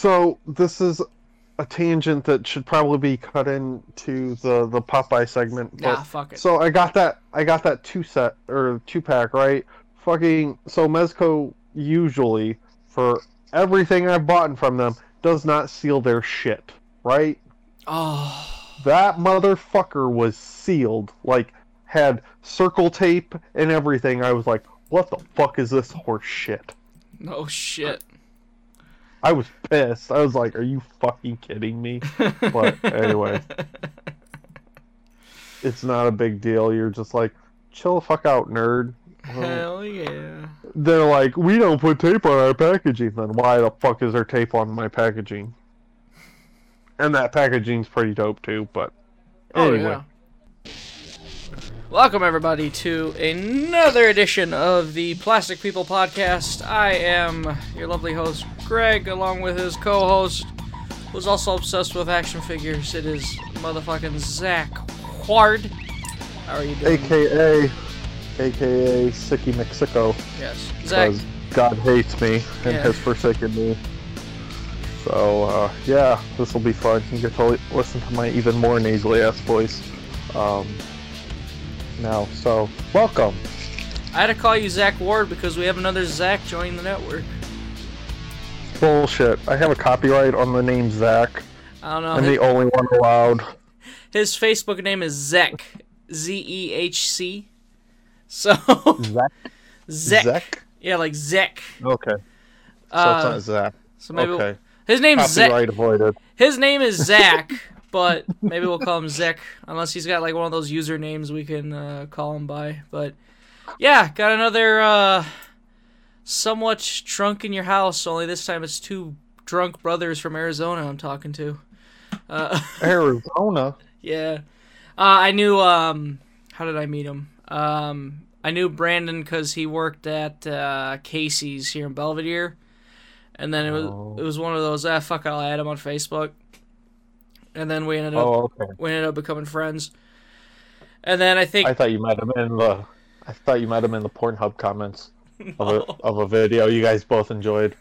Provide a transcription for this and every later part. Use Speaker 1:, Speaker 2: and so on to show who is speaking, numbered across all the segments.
Speaker 1: So this is a tangent that should probably be cut into the the Popeye segment. But,
Speaker 2: Nah, fuck it.
Speaker 1: So I got that I got that two set or two pack right. Fucking so Mezco usually for everything I've bought from them does not seal their shit right.
Speaker 2: oh,
Speaker 1: That motherfucker was sealed like had circle tape and everything. I was like, what the fuck is this horse shit?
Speaker 2: no shit.
Speaker 1: I was pissed. I was like, "Are you fucking kidding me?" But anyway, it's not a big deal. You're just like, "Chill the fuck out, nerd."
Speaker 2: Hell yeah.
Speaker 1: they're like, "We don't put tape on our packaging." Then why the fuck is there tape on my packaging? And that packaging's pretty dope too. But
Speaker 2: Oh
Speaker 1: anyway,
Speaker 2: yeah. Welcome everybody to another edition of the Plastic People podcast. I am your lovely host Greg, along with his co-host, who's also obsessed with action figures. It is motherfucking Zach Ward. How are you doing?
Speaker 1: AKA, AKA Sicky Mexico.
Speaker 2: yes, Zach.
Speaker 1: because God hates me and
Speaker 2: Yeah.
Speaker 1: has forsaken me. So uh, yeah, this will be fun. You get to listen to my even more nasally ass voice. Um, now, so welcome.
Speaker 2: I had to call you Zach Ward because we have another Zach joining the network.
Speaker 1: Bullshit. I have a copyright on the name Zach.
Speaker 2: I don't know.
Speaker 1: I'm
Speaker 2: his,
Speaker 1: the only one allowed.
Speaker 2: his Facebook name is Zek, Z E H C. So
Speaker 1: Zach.
Speaker 2: Zek.
Speaker 1: Zach.
Speaker 2: Yeah, like Zek.
Speaker 1: Okay. So
Speaker 2: Uh,
Speaker 1: it's not Zach.
Speaker 2: So maybe
Speaker 1: okay.
Speaker 2: his name's Zach.
Speaker 1: Copyright avoided.
Speaker 2: His name is Zach, but maybe we'll call him Zek unless he's got like one of those usernames we can uh, call him by. But yeah, got another uh, somewhat drunk in your house. Only this time it's two drunk brothers from Arizona I'm talking to. Uh,
Speaker 1: Arizona.
Speaker 2: yeah, uh, I knew. Um, how did I meet him? Um, I knew Brandon because he worked at uh, Casey's here in Belvidere, and then it was
Speaker 1: Oh.
Speaker 2: it was one of those. Ah, fuck! I'll add him on Facebook, and then we ended up
Speaker 1: Oh, okay.
Speaker 2: we ended up becoming friends. And then I think
Speaker 1: I thought you met him in the. I thought you met him in the Pornhub comments of a of a video you guys both enjoyed.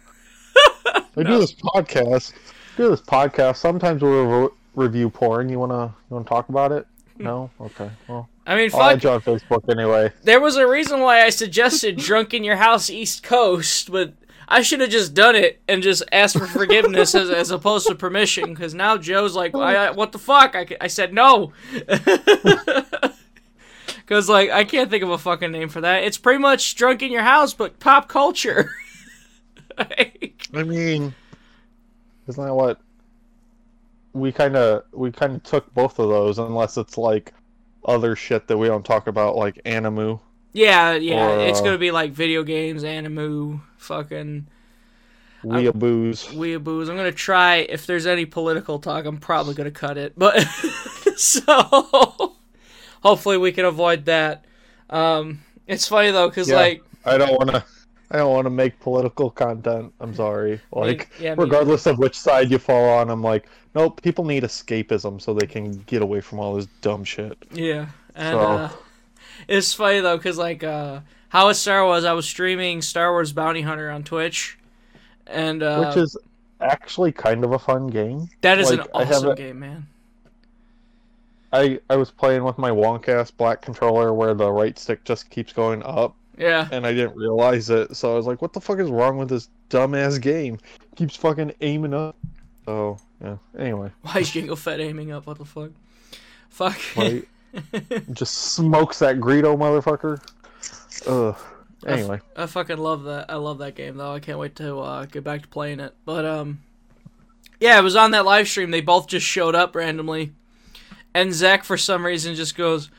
Speaker 1: I do this podcast. Do this podcast. Sometimes we'll re- review porn. You wanna you wanna talk about it? No. Okay. Well,
Speaker 2: I mean,
Speaker 1: I'll add you on Facebook anyway.
Speaker 2: There was a reason why I suggested "Drunk in Your House, East Coast," but I should have just done it and just asked for forgiveness as, as opposed to permission. Because now Joe's like, I, I, "What the fuck?" I, I said no. Because like I can't think of a fucking name for that. It's pretty much "Drunk in Your House," but pop culture. Like,
Speaker 1: I mean, isn't that what we kind of we kind of took both of those? Unless it's like other shit that we don't talk about, like Animu.
Speaker 2: Yeah, yeah.
Speaker 1: Or,
Speaker 2: it's
Speaker 1: uh,
Speaker 2: gonna be like video games, anime, fucking.
Speaker 1: Weeaboos.
Speaker 2: weeaboos. I'm gonna try. If there's any political talk, I'm probably gonna cut it. But so hopefully we can avoid that. Um, it's funny though, cause
Speaker 1: Yeah.
Speaker 2: like
Speaker 1: I don't want to. I don't want to make political content. I'm sorry. Like,
Speaker 2: yeah,
Speaker 1: regardless of which side you fall on, I'm like, nope. People need escapism so they can get away from all this dumb shit.
Speaker 2: yeah, and
Speaker 1: So-
Speaker 2: uh, it's funny though, cause like uh, how it Star Wars, I was streaming Star Wars Bounty Hunter on Twitch, and uh,
Speaker 1: which is actually kind of a fun game.
Speaker 2: that is an
Speaker 1: like, I
Speaker 2: awesome game, man.
Speaker 1: I I was playing with my wonk ass black controller where the right stick just keeps going up,
Speaker 2: Yeah,
Speaker 1: and I didn't realize it. So I was like, what the fuck is wrong with this dumbass game? Keeps fucking aiming up. So yeah. Anyway,
Speaker 2: why is Jango Fett aiming up? What the fuck? Fuck.
Speaker 1: right. Just smokes that Greedo motherfucker. Ugh. Anyway.
Speaker 2: I fucking love that. I love that game though. I can't wait to uh, get back to playing it. But um, yeah, it was on that live stream. They both just showed up randomly, and Zach for some reason just goes,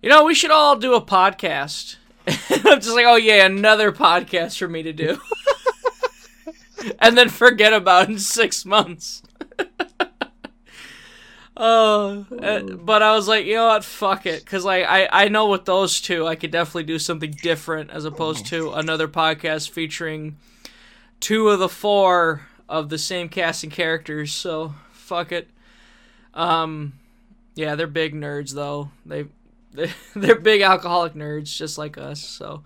Speaker 2: "You know, we should all do a podcast." And I'm just like, "Oh yeah, another podcast for me to do," and then forget about it in six months. Oh, uh, but I was like, you know what, fuck it, because like I I know with those two, I could definitely do something different as opposed to another podcast featuring two of the four of the same cast and characters. So fuck it. Um, yeah, they're big nerds though. They they're big alcoholic nerds just like us. So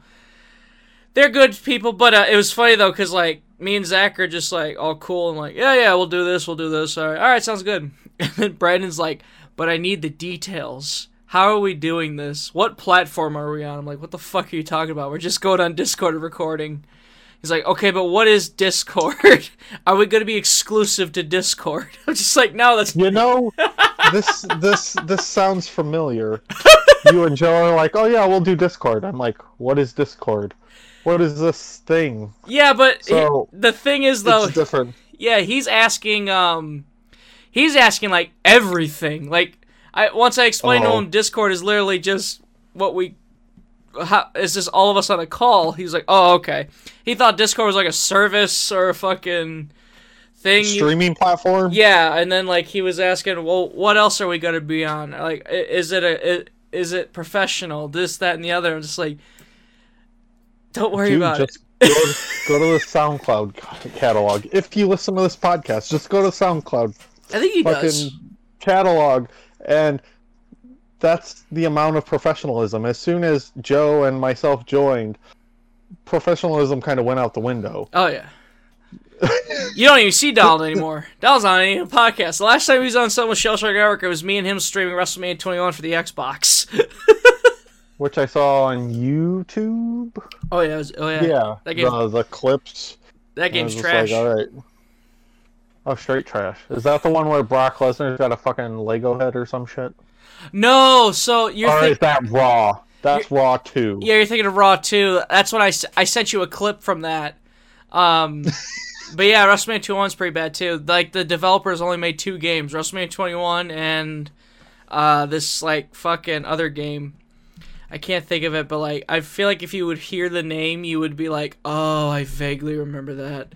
Speaker 2: they're good people, but uh, it was funny though, cause like me and Zach are just like all cool and like, yeah, yeah, we'll do this, we'll do this. All right, all right, sounds good. And then Brandon's like, but I need the details. How are we doing this? What platform are we on? I'm like, what the fuck are you talking about? We're just going on Discord recording. He's like, okay, but what is Discord? Are we going to be exclusive to Discord? I'm just like, no, that's
Speaker 1: You know, this this this sounds familiar. You and Joe are like, oh yeah, we'll do Discord. I'm like, what is Discord? What is this thing?
Speaker 2: yeah, but he-
Speaker 1: So,
Speaker 2: the thing is though,
Speaker 1: It's different.
Speaker 2: yeah, he's asking, um, he's asking like everything. Like, I once I explained to
Speaker 1: Oh.
Speaker 2: him, Discord is literally just what we. How, is this all of us on a call? He's like, oh, okay. He thought Discord was like a service or a fucking thing.
Speaker 1: Streaming platform.
Speaker 2: Yeah, and then like he was asking, well, what else are we gonna be on? Like, is it a is it professional? This, that, and the other. I'm just like, don't worry
Speaker 1: Dude,
Speaker 2: about
Speaker 1: just go, to, go to the SoundCloud catalog. If you listen to this podcast, just go to SoundCloud
Speaker 2: it. I think he
Speaker 1: fucking
Speaker 2: does.
Speaker 1: catalog, and that's the amount of professionalism. As soon as Joe and myself joined, professionalism kind of went out the window.
Speaker 2: Oh yeah. you don't even see Donald anymore. Donald's on any podcast. The last time he was on something with Shellshock Network, it was me and him streaming WrestleMania 21 for the Xbox.
Speaker 1: Which I saw on YouTube.
Speaker 2: oh yeah, it was, oh yeah.
Speaker 1: Yeah,
Speaker 2: That game-
Speaker 1: the the clips.
Speaker 2: That game's trash.
Speaker 1: Like, All right. Oh, straight trash. Is that the one where Brock Lesnar's got a fucking Lego head or some shit?
Speaker 2: No, so you're
Speaker 1: or is that Raw? That's Raw too.
Speaker 2: yeah, you're thinking of Raw too. That's what I sent you a clip from that. Um, but yeah, WrestleMania 21's pretty bad too. Like the developers only made two games, WrestleMania 21 and uh, this like fucking other game. I can't think of it, but like I feel like if you would hear the name, you would be like, "Oh, I vaguely remember that."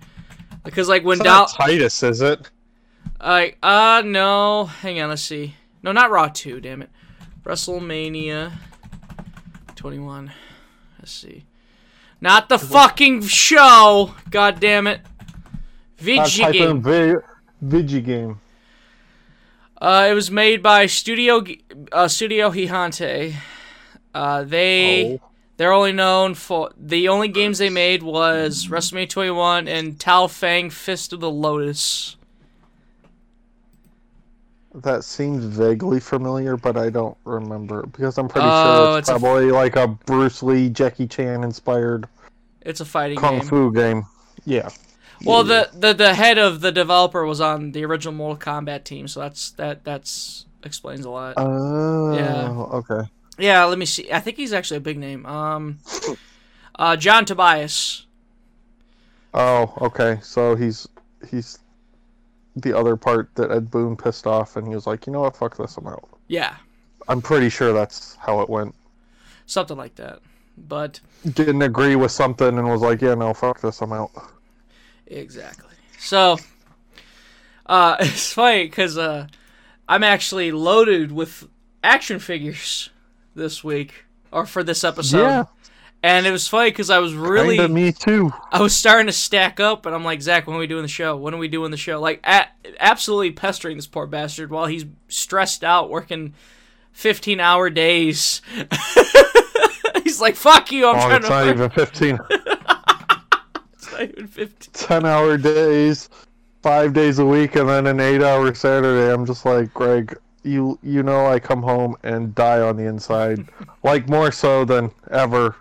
Speaker 2: Because like when Dal,
Speaker 1: Titus, is it?
Speaker 2: like uh no, hang on, let's see. No, not Raw 2, damn it. WrestleMania 21. Let's see. Not the fucking show. God damn it.
Speaker 1: Type
Speaker 2: game.
Speaker 1: vi- Vigi game.
Speaker 2: Uh, it was made by Studio uh, Studio Gigante. Uh, they
Speaker 1: Oh.
Speaker 2: They're only known for the only games they made was WrestleMania 21 and Tao Feng Fist of the Lotus.
Speaker 1: That seems vaguely familiar, but I don't remember because I'm pretty
Speaker 2: Oh,
Speaker 1: sure
Speaker 2: it's
Speaker 1: it's,
Speaker 2: a-
Speaker 1: probably like a Bruce Lee, Jackie Chan inspired
Speaker 2: It's a fighting game.
Speaker 1: kung
Speaker 2: game.
Speaker 1: fu game. Yeah.
Speaker 2: Well,
Speaker 1: Yeah.
Speaker 2: the, the the head of the developer was on the original Mortal Kombat team, so that's that that's explains a lot.
Speaker 1: Oh,
Speaker 2: Yeah.
Speaker 1: okay.
Speaker 2: Yeah, let me see. I think he's actually a big name. Um, uh, John Tobias.
Speaker 1: Oh, okay. So he's he's the other part that Ed Boon pissed off, and he was like, you know what, fuck this, I'm out.
Speaker 2: Yeah,
Speaker 1: I'm pretty sure that's how it went.
Speaker 2: something like that. But
Speaker 1: Didn't agree with something and was like, yeah, no, fuck this, I'm out.
Speaker 2: Exactly. So, uh, it's funny because uh, I'm actually loaded with action figures this week or for this episode.
Speaker 1: yeah,
Speaker 2: And it was funny because I was really,
Speaker 1: kinda me too.
Speaker 2: I was starting to stack up, and I'm like, Zach, when are we doing the show? When are we doing the show? Like, a- absolutely pestering this poor bastard while he's stressed out working 15 hour days. he's like, fuck you, I'm
Speaker 1: Oh,
Speaker 2: trying
Speaker 1: it's
Speaker 2: to
Speaker 1: not even 15.
Speaker 2: It's not even 15.
Speaker 1: 10 hour days, five days a week, and then an eight hour Saturday. I'm just like, Greg, you you know I come home and die on the inside, like more so than ever,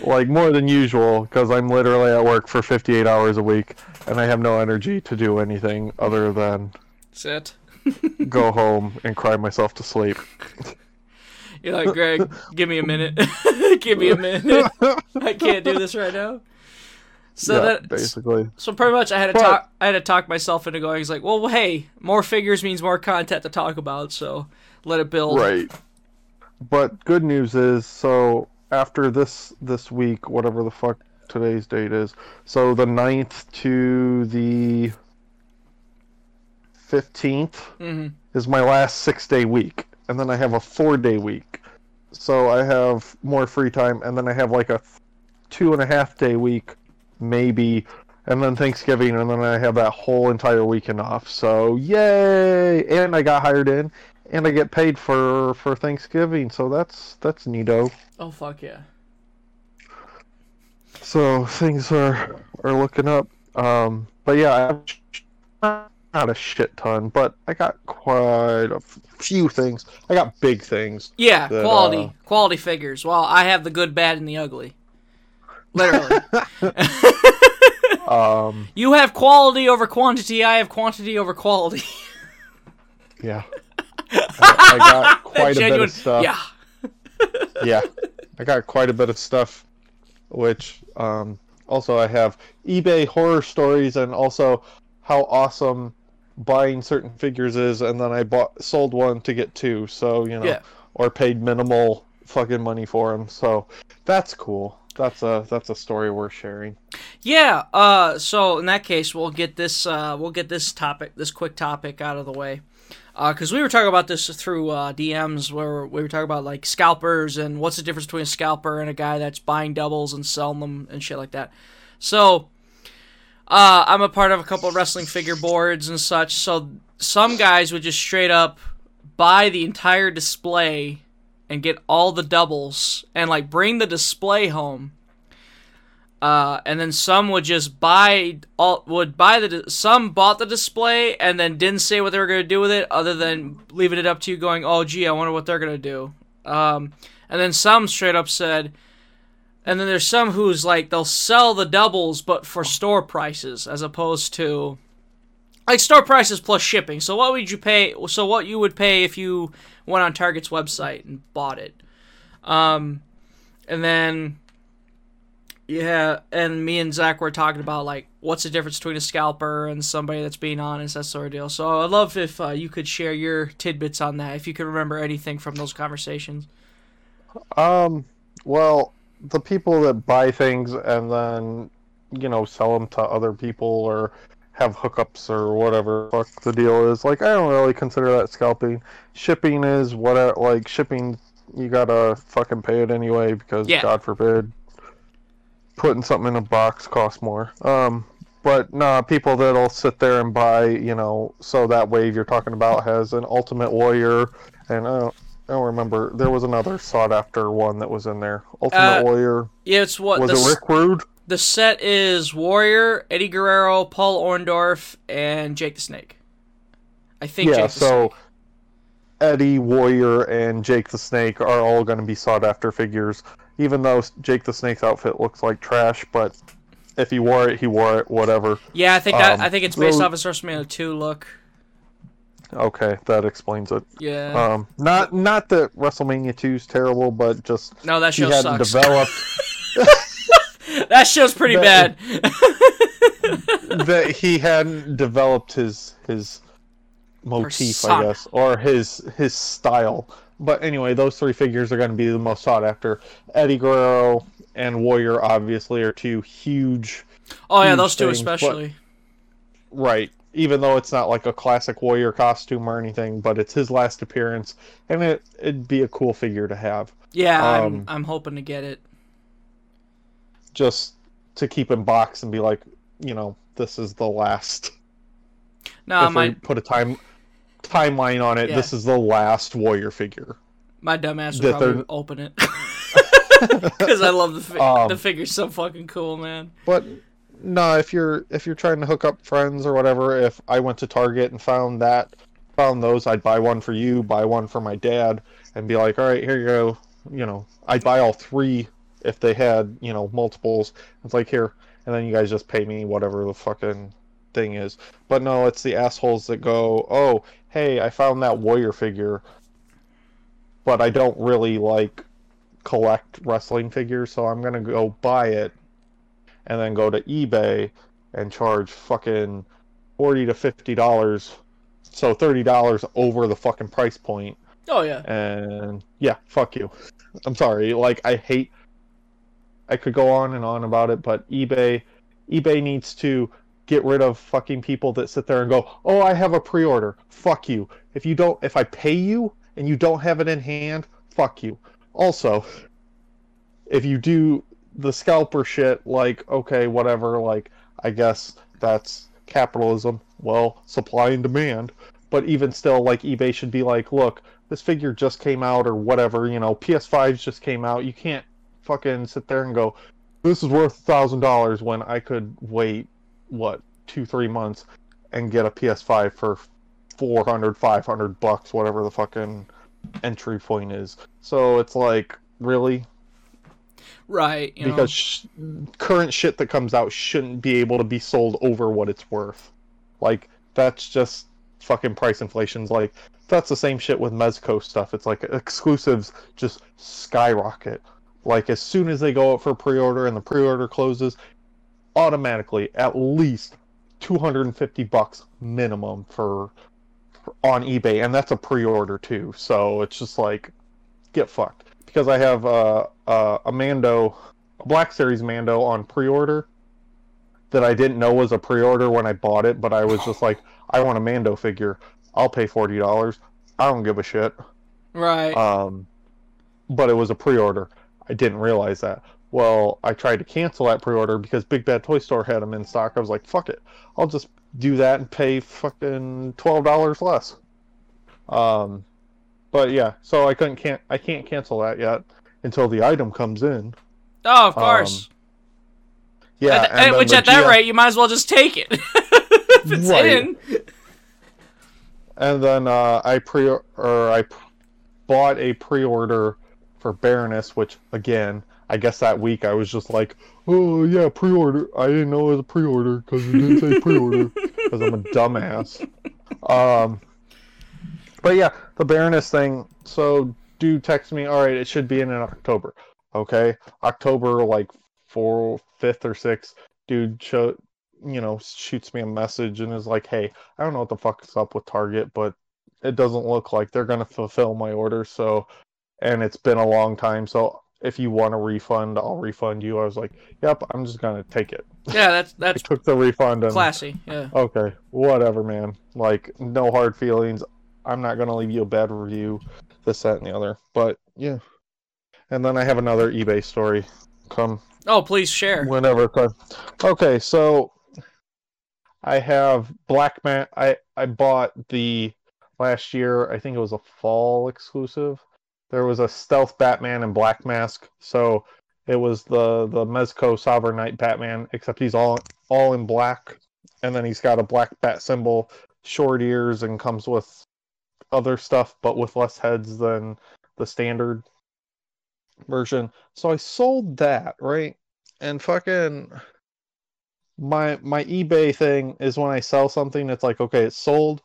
Speaker 1: like more than usual, because I'm literally at work for 58 hours a week, and I have no energy to do anything other than
Speaker 2: Sit.
Speaker 1: go home and cry myself to sleep.
Speaker 2: You're like, Greg, give me a minute. give me a minute. I can't do this right now. So
Speaker 1: yeah,
Speaker 2: that
Speaker 1: basically.
Speaker 2: so pretty much I had to
Speaker 1: But-
Speaker 2: talk I had to talk myself into going. He's like, well, hey, more figures means more content to talk about, so let it build.
Speaker 1: Right. But good news is, so after this this week, whatever the fuck today's date is, so the 9th to the 15th
Speaker 2: hmm
Speaker 1: is my last six day week. And then I have a four day week. So I have more free time. And then I have like a two and a half day week, maybe. And then Thanksgiving. And then I have that whole entire weekend off. So yay! And I got hired in. And I get paid for, for Thanksgiving. So that's that's neato.
Speaker 2: Oh fuck yeah.
Speaker 1: So things are are looking up. Um, but yeah, I not a shit ton, but I got quite a few things. I got big things.
Speaker 2: Yeah,
Speaker 1: that,
Speaker 2: quality
Speaker 1: uh,
Speaker 2: quality figures. Well, I have the good, bad, and the ugly. Literally.
Speaker 1: Um,
Speaker 2: you have quality over quantity. I have quantity over quality.
Speaker 1: yeah. I, I got quite a bit of stuff.
Speaker 2: Yeah.
Speaker 1: yeah, I got quite a bit of stuff, which um, also I have eBay horror stories and also how awesome buying certain figures is, and then I bought sold one to get two, so you know,
Speaker 2: Yeah.
Speaker 1: or paid minimal fucking money for them. So that's cool. That's a that's a story worth sharing.
Speaker 2: Yeah. Uh. So in that case, we'll get this. Uh. We'll get this topic, this quick topic, out of the way. Uh. Because we were talking about this through uh, DMs, where we were talking about like scalpers and what's the difference between a scalper and a guy that's buying doubles and selling them and shit like that. So. Uh, I'm a part of a couple of wrestling figure boards and such. So some guys would just straight up buy the entire display and get all the doubles and like bring the display home. Uh, and then some would just buy all would buy the some bought the display and then didn't say what they were to do with it other than leaving it up to you going oh gee i wonder what they're to do. Um, and then some straight up said and then there's some who's like they'll sell the doubles but for store prices as opposed to like store prices plus shipping. So what would you pay so what you would pay if you went on target's website and bought it um, and then yeah, and me and Zach were talking about like what's the difference between a scalper and somebody that's being honest, that sort of deal. So I'd love if uh, you could share your tidbits on that, if you could remember anything from those conversations.
Speaker 1: Um, well, the people that buy things and then, you know, sell them to other people or have hookups or whatever fuck the deal is, like, I don't really consider that scalping. Shipping is what, like, shipping, you gotta fucking pay it anyway because,
Speaker 2: Yeah.
Speaker 1: God forbid, putting something in a box costs more. Um, but nah, people that'll sit there and buy, you know, so that wave you're talking about has an Ultimate Warrior, and I don't, I don't remember. There was another sought after one that was in there. Ultimate
Speaker 2: Uh,
Speaker 1: Warrior.
Speaker 2: Yeah, it's what
Speaker 1: Was
Speaker 2: the,
Speaker 1: it Rick Rude?
Speaker 2: The set is Warrior, Eddie Guerrero, Paul Orndorff, and Jake the Snake. I think
Speaker 1: Yeah,
Speaker 2: Jake the
Speaker 1: so
Speaker 2: Snake.
Speaker 1: Eddie Warrior and Jake the Snake are all going to be sought after figures. Even though Jake the Snake's outfit looks like trash, but if he wore it, he wore it. Whatever.
Speaker 2: Yeah, I think that
Speaker 1: um,
Speaker 2: I think it's based
Speaker 1: those-
Speaker 2: off of WrestleMania 2 look.
Speaker 1: Okay, that explains it.
Speaker 2: Yeah.
Speaker 1: Um, not not that WrestleMania 2 is terrible, but just
Speaker 2: no, that
Speaker 1: he
Speaker 2: show
Speaker 1: hadn't
Speaker 2: sucks.
Speaker 1: developed
Speaker 2: that show's pretty
Speaker 1: That-
Speaker 2: bad.
Speaker 1: that he hadn't developed his his motif,
Speaker 2: Persona.
Speaker 1: I guess, or his his style. But anyway, those three figures are going to be the most sought after. Eddie Guerrero and Warrior obviously are two huge,
Speaker 2: oh yeah,
Speaker 1: huge
Speaker 2: those two
Speaker 1: things, but-
Speaker 2: especially.
Speaker 1: right? Even though it's not like a classic Warrior costume or anything, but it's his last appearance, and it it'd be a cool figure to have,
Speaker 2: Yeah, I'm
Speaker 1: um,
Speaker 2: I'm hoping to get it.
Speaker 1: Just to keep in box and be like, you know, this is the last.
Speaker 2: No,
Speaker 1: if
Speaker 2: my
Speaker 1: we put a time timeline on it,
Speaker 2: Yeah.
Speaker 1: this is the last Warrior figure.
Speaker 2: my dumbass would probably
Speaker 1: they're-
Speaker 2: open it because I love the fi-
Speaker 1: Um,
Speaker 2: the figure's so fucking cool, man.
Speaker 1: But no, if you're if you're trying to hook up friends or whatever, if I went to Target and found that found those, I'd buy one for you, buy one for my dad, and be like, all right, here you go. You know, I'd buy all three if they had you know multiples. It's like here, and then you guys just pay me whatever the fucking thing is. But no, it's the assholes that go, oh, hey, I found that warrior figure, but I don't really like collect wrestling figures, so I'm gonna go buy it and then go to eBay and charge fucking forty to fifty dollars, so thirty dollars over the fucking price point.
Speaker 2: Oh yeah,
Speaker 1: And yeah, fuck you. I'm sorry. Like I hate. I could go on and on about it, but eBay, eBay needs to get rid of fucking people that sit there and go, "Oh, I have a pre-order." Fuck you. If you don't, if I pay you and you don't have it in hand, fuck you. Also, if you do the scalper shit, like okay, whatever, like I guess that's capitalism. Well, supply and demand. But even still, like eBay should be like, look, this figure just came out or whatever, you know, PS5s just came out. You can't fucking sit there and go, this is worth a thousand dollars when I could wait what two three months and get a PS5 for 400 500 bucks whatever the fucking entry point is. So it's like really?
Speaker 2: Right. You
Speaker 1: because sh- current shit that comes out shouldn't be able to be sold over what it's worth. Like that's just fucking price inflation's like that's the same shit with mezco stuff. It's like exclusives just skyrocket like as soon as they go out for pre-order and the pre-order closes automatically at least 250 bucks minimum for, for on ebay and that's a pre-order too so it's just like get fucked because i have uh, uh, a mando a black series mando on pre-order that i didn't know was a pre-order when i bought it but i was just like i want a mando figure i'll pay $40 i don't give a shit?
Speaker 2: Right.
Speaker 1: um, but it was a pre-order. I didn't realize that. Well, I tried to cancel that pre-order because Big Bad Toy Store had them in stock. I was like, "Fuck it, I'll just do that and pay fucking twelve dollars less." Um, but yeah, so I couldn't can't I can't cancel that yet until the item comes in.
Speaker 2: oh, of course.
Speaker 1: Yeah,
Speaker 2: At,
Speaker 1: and
Speaker 2: which at that rate, you might as well just take it. if it's
Speaker 1: Right.
Speaker 2: in.
Speaker 1: and then uh, I pre or I bought a pre-order for Baroness, which again, I guess that week I was just like, oh yeah, pre-order. I didn't know it was a pre-order because it didn't say pre-order because I'm a dumbass. Um, but yeah, the Baroness thing. So dude text me. All right, it should be in in October. Okay, October like four, fifth or sixth. Dude, show you know shoots me a message and is like, hey, I don't know what the fuck's up with Target, but it doesn't look like they're gonna fulfill my order. So, and it's been a long time. So if you want a refund, I'll refund you. I was like, yep, I'm just gonna take it.
Speaker 2: Yeah, that's that's
Speaker 1: took the refund and
Speaker 2: classy. Yeah.
Speaker 1: okay, whatever, man. Like no hard feelings. I'm not gonna leave you a bad review, this, that, and the other. But yeah. And then I have another eBay story. Come
Speaker 2: Oh, please share.
Speaker 1: whenever. Okay, so I have Black Man. I I bought the last year. I think it was a fall exclusive. There was a stealth Batman and Black Mask. So it was the the Mezco Sovereign Knight Batman, except he's all all in black, and then he's got a black bat symbol, short ears, and comes with other stuff, but with less heads than the standard version. So I sold that, right? And fucking my my eBay thing is when I sell something, it's like, okay, it's sold,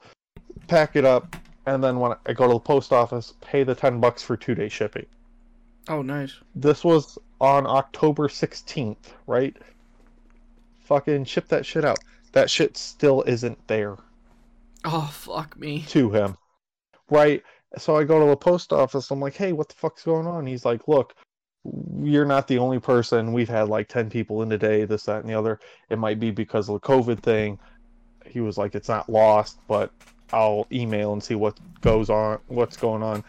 Speaker 1: pack it up, and then when I go to the post office, pay the ten bucks for two day shipping.
Speaker 2: Oh, nice.
Speaker 1: This was on October sixteenth, right? Fucking ship that shit out. That shit still isn't there
Speaker 2: Oh, fuck me.
Speaker 1: to him. Right? So I go to the post office. I'm like, hey, what the fuck's going on? He's like, look, you're not the only person. We've had like 10 people in today, this, that, and the other. It might be because of the COVID thing. He was like, it's not lost, but I'll email and see what goes on, what's going on.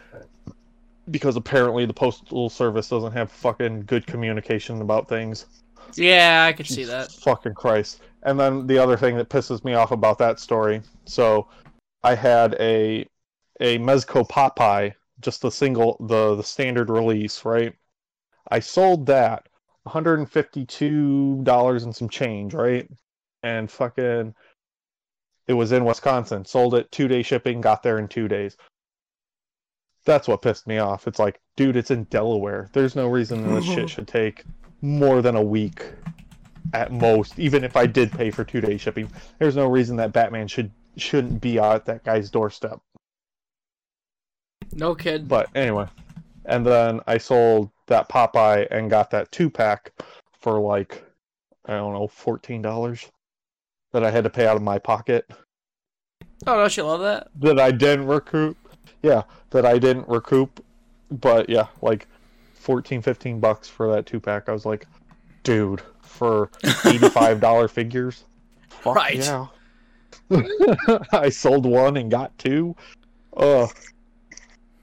Speaker 1: Because apparently the postal service doesn't have fucking good communication about things.
Speaker 2: Yeah, I could see that.
Speaker 1: Fucking Christ. And then the other thing that pisses me off about that story. So I had a a Mezco Popeye, just the single the the standard release, right? I sold that $152 and some change, right? And fucking it was in Wisconsin. Sold it 2-day shipping, got there in 2 days. That's what pissed me off. It's like, dude, it's in Delaware. There's no reason this shit should take more than a week at most even if i did pay for two day shipping there's no reason that batman should shouldn't be at that guy's doorstep
Speaker 2: No kid.
Speaker 1: but anyway and then i sold that popeye and got that two pack for like i don't know $14 that i had to pay out of my pocket.
Speaker 2: Oh, don't you love that?
Speaker 1: that i didn't recoup. Yeah that i didn't recoup but yeah like 14 15 bucks for that two pack i was like dude for $85 figures? Fuck
Speaker 2: Right.
Speaker 1: yeah. I sold one and got two. Uh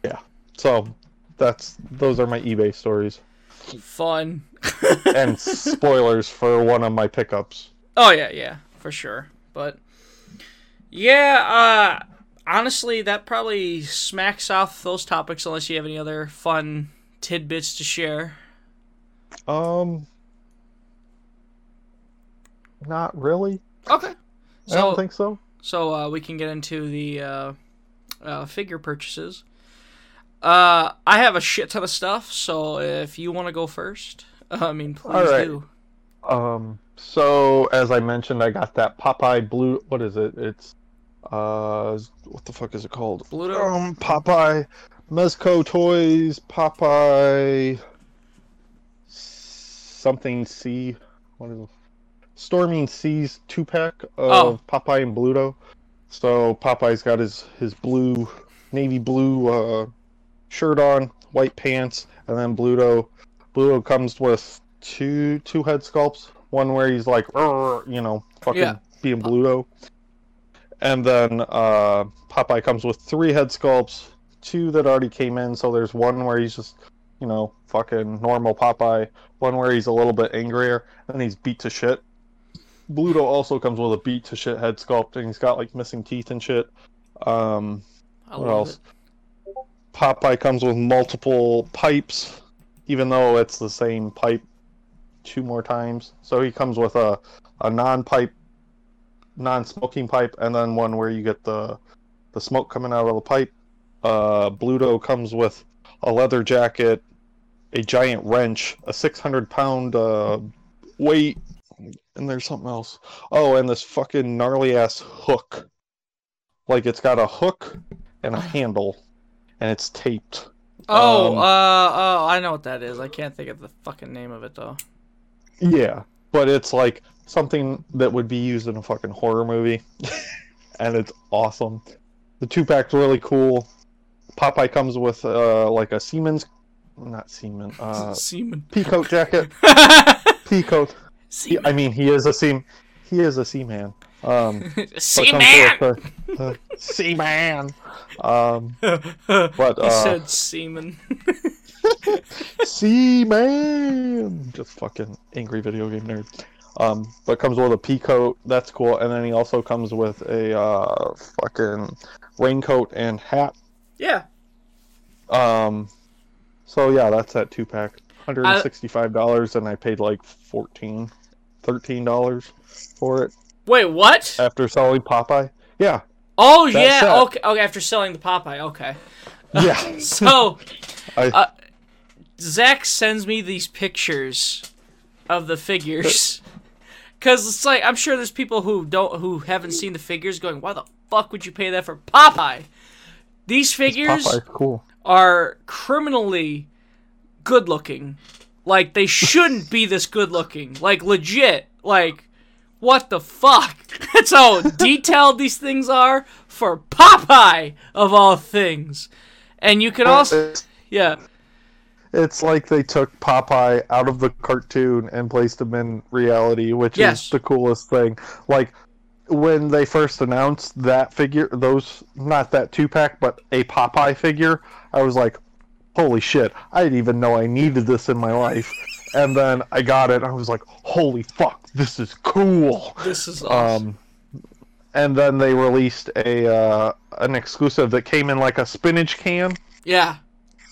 Speaker 1: yeah. So that's those are my ebay stories.
Speaker 2: Fun.
Speaker 1: and spoilers for one of my pickups.
Speaker 2: Oh yeah, yeah, for sure. But yeah, uh honestly that probably smacks off those topics unless you have any other fun tidbits to share.
Speaker 1: um not really.
Speaker 2: Okay.
Speaker 1: I
Speaker 2: So
Speaker 1: don't think so.
Speaker 2: so uh, we can get into the uh, uh, figure purchases. Uh, I have a shit ton of stuff, so if you want to go first, I mean, please
Speaker 1: right.
Speaker 2: do.
Speaker 1: Um. So as I mentioned, I got that Popeye blue. What is it? It's uh, what the fuck is it called?
Speaker 2: Bluto?
Speaker 1: Um, Popeye, Mezco Toys, Popeye, something C. What is it? Storming Seas two pack of
Speaker 2: Oh.
Speaker 1: Popeye and Bluto. So Popeye's got his his blue, navy blue uh, shirt on, white pants, and then Bluto. Bluto comes with two two head sculpts. One where he's like, you know, fucking
Speaker 2: Yeah.
Speaker 1: being Bluto. And then uh, Popeye comes with three head sculpts, two that already came in. So there's one where he's just, you know, fucking normal Popeye. One where he's a little bit angrier, and he's beat to shit. Bluto also comes with a beat to shit head sculpt, and he's got like missing teeth and shit. Um, what else?
Speaker 2: it.
Speaker 1: Popeye comes with multiple pipes, even though it's the same pipe two more times. So he comes with a, a non-pipe, non-smoking pipe, and then one where you get the the smoke coming out of the pipe. Uh, Bluto comes with a leather jacket, a giant wrench, a 600 pound uh, weight, and there's something else. Oh, and this fucking gnarly ass hook. Like it's got a hook and a handle, and it's taped.
Speaker 2: Oh,
Speaker 1: Um,
Speaker 2: uh, oh, I know what that is. I can't think of the fucking name of it though.
Speaker 1: Yeah, but it's like something that would be used in a fucking horror movie, and it's awesome. The two pack's really cool. Popeye comes with uh, like a Siemens, not Siemens, uh,
Speaker 2: Seaman.
Speaker 1: peacoat jacket. Peacoat.
Speaker 2: Seaman.
Speaker 1: I mean, he is a seam. He is a seaman. Um,
Speaker 2: Seaman.
Speaker 1: with a- a seaman. Um,
Speaker 2: but
Speaker 1: uh,
Speaker 2: he said seaman.
Speaker 1: Seaman! Just fucking angry video game nerd. Um, but comes with a pea coat, that's cool, and then he also comes with a uh, fucking raincoat and hat.
Speaker 2: yeah.
Speaker 1: Um, so yeah, that's that two pack. Hundred and sixty-five dollars, and I paid like 14 13 dollars for it
Speaker 2: Wait, what?
Speaker 1: after selling Popeye. Yeah,
Speaker 2: Oh yeah.
Speaker 1: set.
Speaker 2: Okay. Okay. After selling the Popeye. Okay.
Speaker 1: yeah.
Speaker 2: So
Speaker 1: I,
Speaker 2: Uh, Zach sends me these pictures of the figures. Cause it's like I'm sure there's people who don't who haven't seen the figures going, why the fuck would you pay that for Popeye? These figures
Speaker 1: cool.
Speaker 2: are criminally good looking. Like they shouldn't be this good looking. Like legit. Like what the fuck? That's how detailed these things are for Popeye of all things. And you can also yeah.
Speaker 1: It's like they took Popeye out of the cartoon and placed him in reality, which
Speaker 2: Yes.
Speaker 1: is the coolest thing. Like when they first announced that figure, those not that two pack, but a Popeye figure, I was like, "Holy shit! I didn't even know I needed this in my life." And then I got it. I was like, "Holy fuck! This is cool."
Speaker 2: This is awesome.
Speaker 1: Um, and then they released a uh, an exclusive that came in like a spinach can.
Speaker 2: yeah.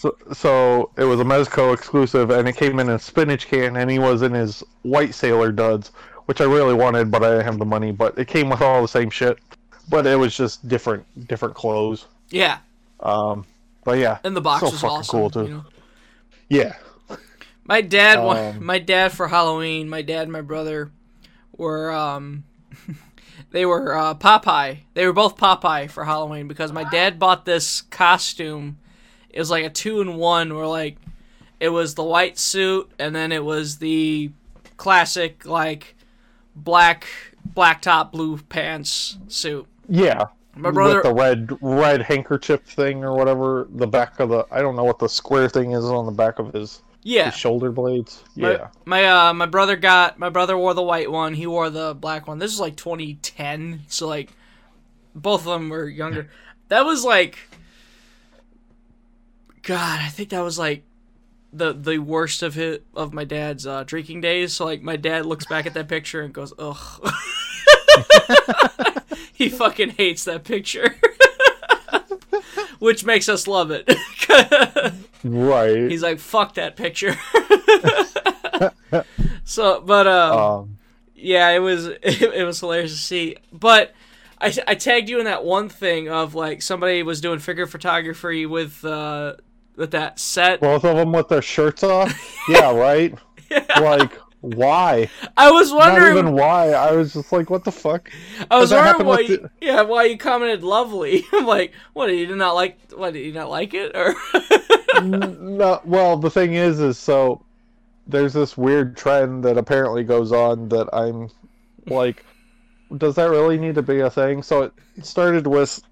Speaker 1: So, so it was a Mezco exclusive, and it came in a spinach can, and he was in his white sailor duds, which I really wanted, but I didn't have the money. But it came with all the same shit, but it was just different, different clothes.
Speaker 2: Yeah.
Speaker 1: Um, but yeah,
Speaker 2: And the box
Speaker 1: So
Speaker 2: was awesome.
Speaker 1: cool, too.
Speaker 2: you know?
Speaker 1: yeah,
Speaker 2: My dad,
Speaker 1: Um,
Speaker 2: my dad for Halloween, my dad and my brother were um, they were uh, Popeye. They were both Popeye for Halloween because my dad bought this costume. It was like a two and one, where like it was the white suit and then it was the classic like black black top blue pants suit.
Speaker 1: yeah.
Speaker 2: My brother,
Speaker 1: with the red red handkerchief thing or whatever, the back of the I don't know what the square thing is on the back of his,
Speaker 2: yeah,
Speaker 1: his shoulder blades.
Speaker 2: My-
Speaker 1: Yeah,
Speaker 2: My uh my brother got my brother wore the white one, he wore the black one. This is like 2010, so like both of them were younger. That was like God, I think that was like the the worst of his of my dad's uh, drinking days. So like my dad looks back at that picture and goes, "Ugh." he fucking hates that picture. Which makes us love it.
Speaker 1: right.
Speaker 2: He's like, "Fuck that picture." so, but um
Speaker 1: um,
Speaker 2: yeah, it was it, it was hilarious to see. But I, I tagged you in that one thing of like somebody was doing figure photography with uh with that set.
Speaker 1: Both of them with their shirts off. yeah, right. Like why?
Speaker 2: I was wondering.
Speaker 1: Not even why. I was just like, what the fuck?
Speaker 2: I was wondering why. You, yeah, why you commented lovely. I'm like, what? Did you not like? What did you not like it? Or
Speaker 1: no. Well, the thing is, is so there's this weird trend that apparently goes on that I'm like, does that really need to be a thing? So it started with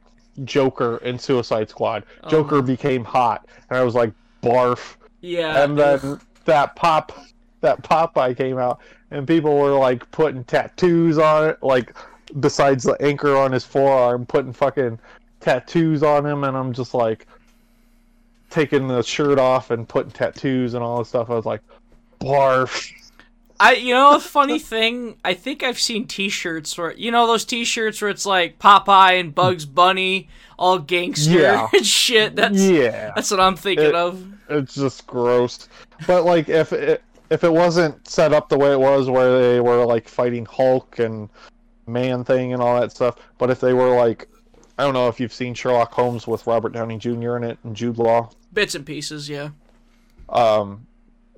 Speaker 1: Joker in Suicide Squad. Oh. Joker became hot, and I was like, barf.
Speaker 2: yeah,
Speaker 1: and then that pop that Popeye came out and people were like putting tattoos on it like besides the anchor on his forearm putting fucking tattoos on him and I'm just like taking the shirt off and putting tattoos and all this stuff I was like barf
Speaker 2: I you know a funny thing. I think I've seen T-shirts where you know those T-shirts where it's like Popeye and Bugs Bunny all gangster
Speaker 1: Yeah.
Speaker 2: and shit. That's
Speaker 1: yeah
Speaker 2: that's what I'm thinking
Speaker 1: It-
Speaker 2: of.
Speaker 1: it's just gross but like if it if it wasn't set up the way it was where they were like fighting hulk and man thing and all that stuff but if they were like i don't know if you've seen sherlock holmes with robert downey jr in it and jude law
Speaker 2: Bits and pieces, yeah.
Speaker 1: um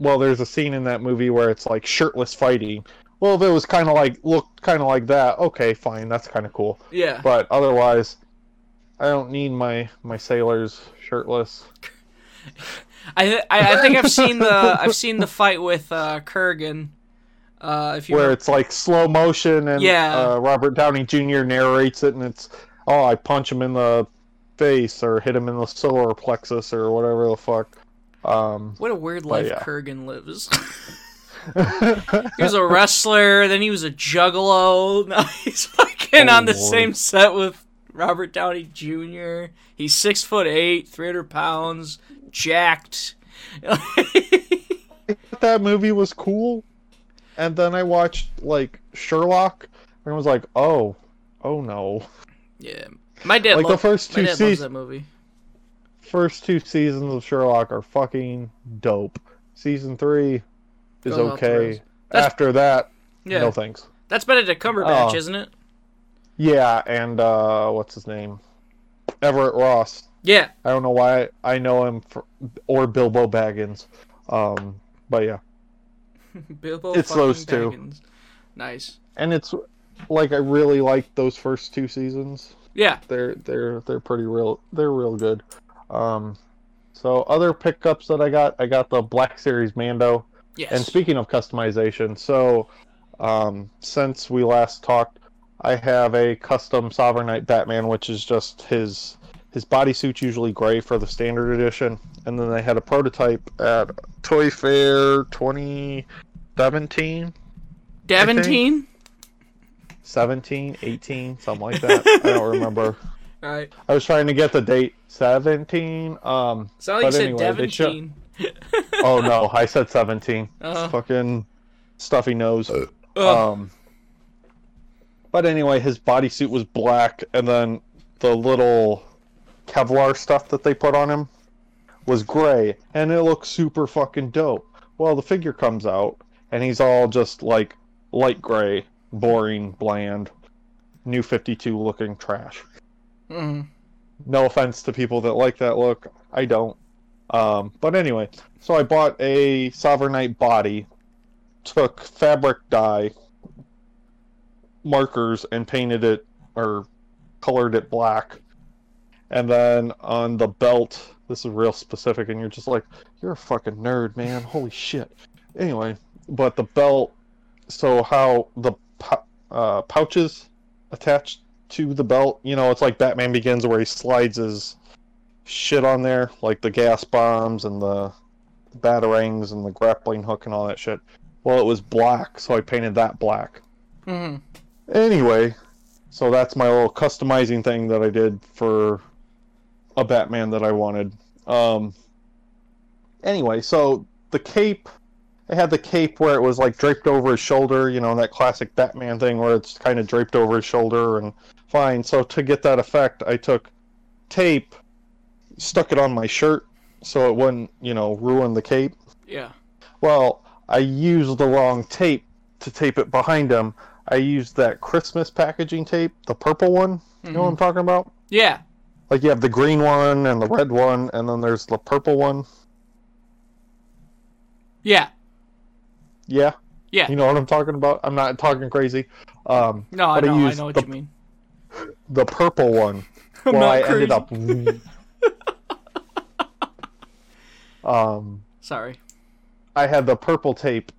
Speaker 1: well there's a scene in that movie where it's like shirtless fighting well if it was kind of like looked kind of like that okay fine that's kind of cool
Speaker 2: Yeah.
Speaker 1: but otherwise i don't need my my sailors shirtless
Speaker 2: I, th- I I think I've seen the I've seen the fight with uh, Kurrgan. Uh, if you
Speaker 1: where
Speaker 2: remember-
Speaker 1: it's like slow motion and
Speaker 2: Yeah.
Speaker 1: uh, Robert Downey Jr. narrates it, and it's oh, I punch him in the face or hit him in the solar plexus or whatever the fuck. Um,
Speaker 2: what a weird life
Speaker 1: yeah.
Speaker 2: Kurrgan lives. he was a wrestler, then he was a juggalo. Now he's fucking
Speaker 1: Oh,
Speaker 2: on the
Speaker 1: Lord.
Speaker 2: same set with Robert Downey Jr. He's six foot eight, three hundred pounds, jacked.
Speaker 1: that movie was cool, and then I watched like Sherlock, and I was like, oh, oh no.
Speaker 2: yeah, my dad.
Speaker 1: Like the first two seasons,
Speaker 2: that movie.
Speaker 1: First two seasons of Sherlock are fucking dope. Season three is
Speaker 2: the
Speaker 1: okay. After that,
Speaker 2: Yeah,
Speaker 1: no thanks.
Speaker 2: that's Benedict Cumberbatch,
Speaker 1: Oh.
Speaker 2: isn't it?
Speaker 1: Yeah, and uh, what's his name? Everett Ross.
Speaker 2: Yeah,
Speaker 1: I don't know why I know him, for, or Bilbo Baggins. Um, but yeah,
Speaker 2: Bilbo.
Speaker 1: It's those two.
Speaker 2: Baggins. Nice.
Speaker 1: and it's like I really like those first two seasons.
Speaker 2: Yeah.
Speaker 1: They're they're they're pretty real. They're real good. Um, so other pickups that I got, I got the Black Series Mando.
Speaker 2: Yes.
Speaker 1: And speaking of customization, so um, since we last talked, I have a custom Sovereign Knight Batman, which is just his his bodysuit's usually gray for the standard edition, and then they had a prototype at Toy Fair 2017,
Speaker 2: Daventine.
Speaker 1: 17, 18, something like that. I don't remember.
Speaker 2: All right.
Speaker 1: I was trying to get the date 17. Um,
Speaker 2: Sound like
Speaker 1: But
Speaker 2: you
Speaker 1: anyway,
Speaker 2: said
Speaker 1: they Show... oh no, I said 17.
Speaker 2: Uh-huh.
Speaker 1: Fucking stuffy nose.
Speaker 2: Ugh.
Speaker 1: Um, but anyway, his bodysuit was black, and then the little Kevlar stuff that they put on him was gray, and it looked super fucking dope. Well, the figure comes out, and he's all just like light gray, boring, bland, new 52 looking trash.
Speaker 2: Mhm.
Speaker 1: No offense to people that like that look, I don't. Um, but anyway, so I bought a Sovereign Knight body, took fabric dye, markers, and painted it or colored it black. And then on the belt, this is real specific, and you're just like, you're a fucking nerd, man. Holy shit. Anyway, but the belt, so how the uh, pouches attached to the belt, you know, it's like Batman Begins where he slides his shit on there, like the gas bombs and the batarangs and the grappling hook and all that shit. Well, it was black, so I painted that black.
Speaker 2: Mhm.
Speaker 1: Anyway, so that's my little customizing thing that I did for a Batman that I wanted. Um, anyway, so the cape, I had the cape where it was like draped over his shoulder, you know, that classic Batman thing where it's kind of draped over his shoulder and fine. So to get that effect, I took tape, stuck it on my shirt so it wouldn't, you know, ruin the cape.
Speaker 2: Yeah.
Speaker 1: Well, I used the wrong tape to tape it behind him, I used that Christmas packaging tape, the purple one. You know what I'm mm-hmm. talking about?
Speaker 2: Yeah.
Speaker 1: Like you have the green one and the red one, and then there's the purple one.
Speaker 2: Yeah.
Speaker 1: Yeah,
Speaker 2: Yeah.
Speaker 1: you know what I'm talking about. I'm not talking crazy. Um,
Speaker 2: No, I know. I
Speaker 1: used
Speaker 2: know what
Speaker 1: the,
Speaker 2: you mean.
Speaker 1: The purple one.
Speaker 2: I'm
Speaker 1: well,
Speaker 2: not
Speaker 1: I
Speaker 2: crazy.
Speaker 1: ended up. um,
Speaker 2: Sorry.
Speaker 1: I had the purple tape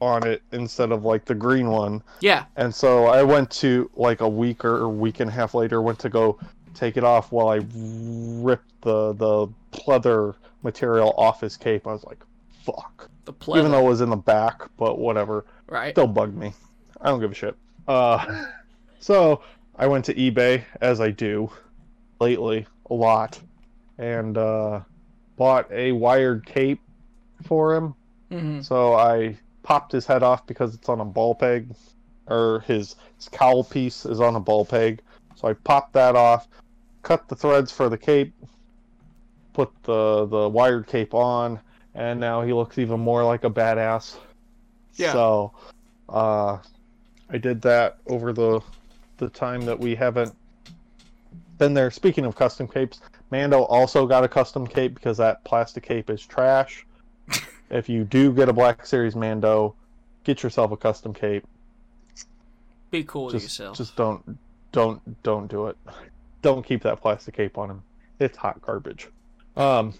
Speaker 1: on it instead of like the green one.
Speaker 2: Yeah.
Speaker 1: And so I went to like a week or a week and a half later went to go take it off while I ripped the the pleather material off his cape. I was like, fuck.
Speaker 2: The pleather.
Speaker 1: Even though it was in the back, but whatever.
Speaker 2: right.
Speaker 1: Still bugged me. I don't give a shit. Uh so I went to eBay as I do lately a lot and uh bought a wired cape for him
Speaker 2: hmm
Speaker 1: so I popped his head off because it's on a ball peg, or his, his cowl piece is on a ball peg. So I popped that off, cut the threads for the cape, put the the wired cape on, and now he looks even more like a badass.
Speaker 2: Yeah.
Speaker 1: So, uh, I did that over the the time that we haven't been there. Speaking of custom capes, Mando also got a custom cape because that plastic cape is trash. if you do get a Black Series Mando, get yourself a custom cape.
Speaker 2: Be cool with
Speaker 1: Just,
Speaker 2: yourself.
Speaker 1: just don't, don't, don't do it. Don't keep that plastic cape on him. It's hot garbage. Um,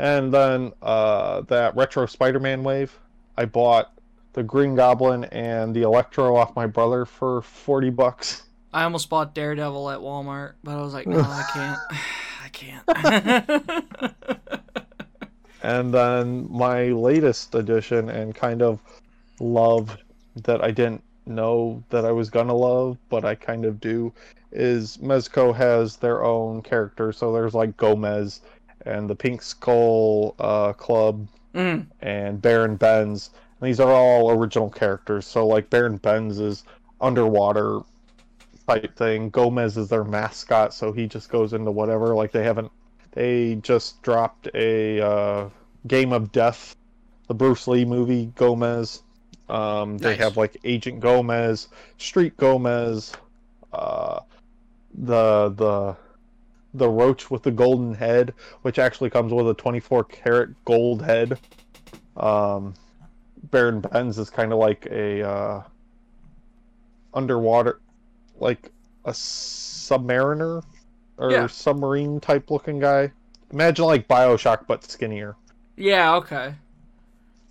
Speaker 1: and then uh, that retro Spider-Man wave, I bought the Green Goblin and the Electro off my brother for forty bucks.
Speaker 2: I almost bought Daredevil at Walmart, but I was like, no, I can't. I can't.
Speaker 1: And then my latest edition and kind of love that I didn't know that I was gonna love, but I kind of do, is Mezco has their own characters. So there's like Gomez and the Pink Skull uh, Club
Speaker 2: mm,
Speaker 1: and Baron Bends. And these are all original characters. So like Baron Bends is underwater type thing. Gomez is their mascot, so he just goes into whatever. Like they haven't they just dropped a uh, Game of Death, the Bruce Lee movie Gomez. Um, they
Speaker 2: Nice.
Speaker 1: have like Agent Gomez, Street Gomez, uh, the the the roach with the golden head, which actually comes with a 24 karat gold head. Um, Baron Bends is kind of like a uh, underwater, like a submariner or
Speaker 2: Yeah.
Speaker 1: submarine type looking guy. Imagine like Bioshock but skinnier.
Speaker 2: yeah, okay.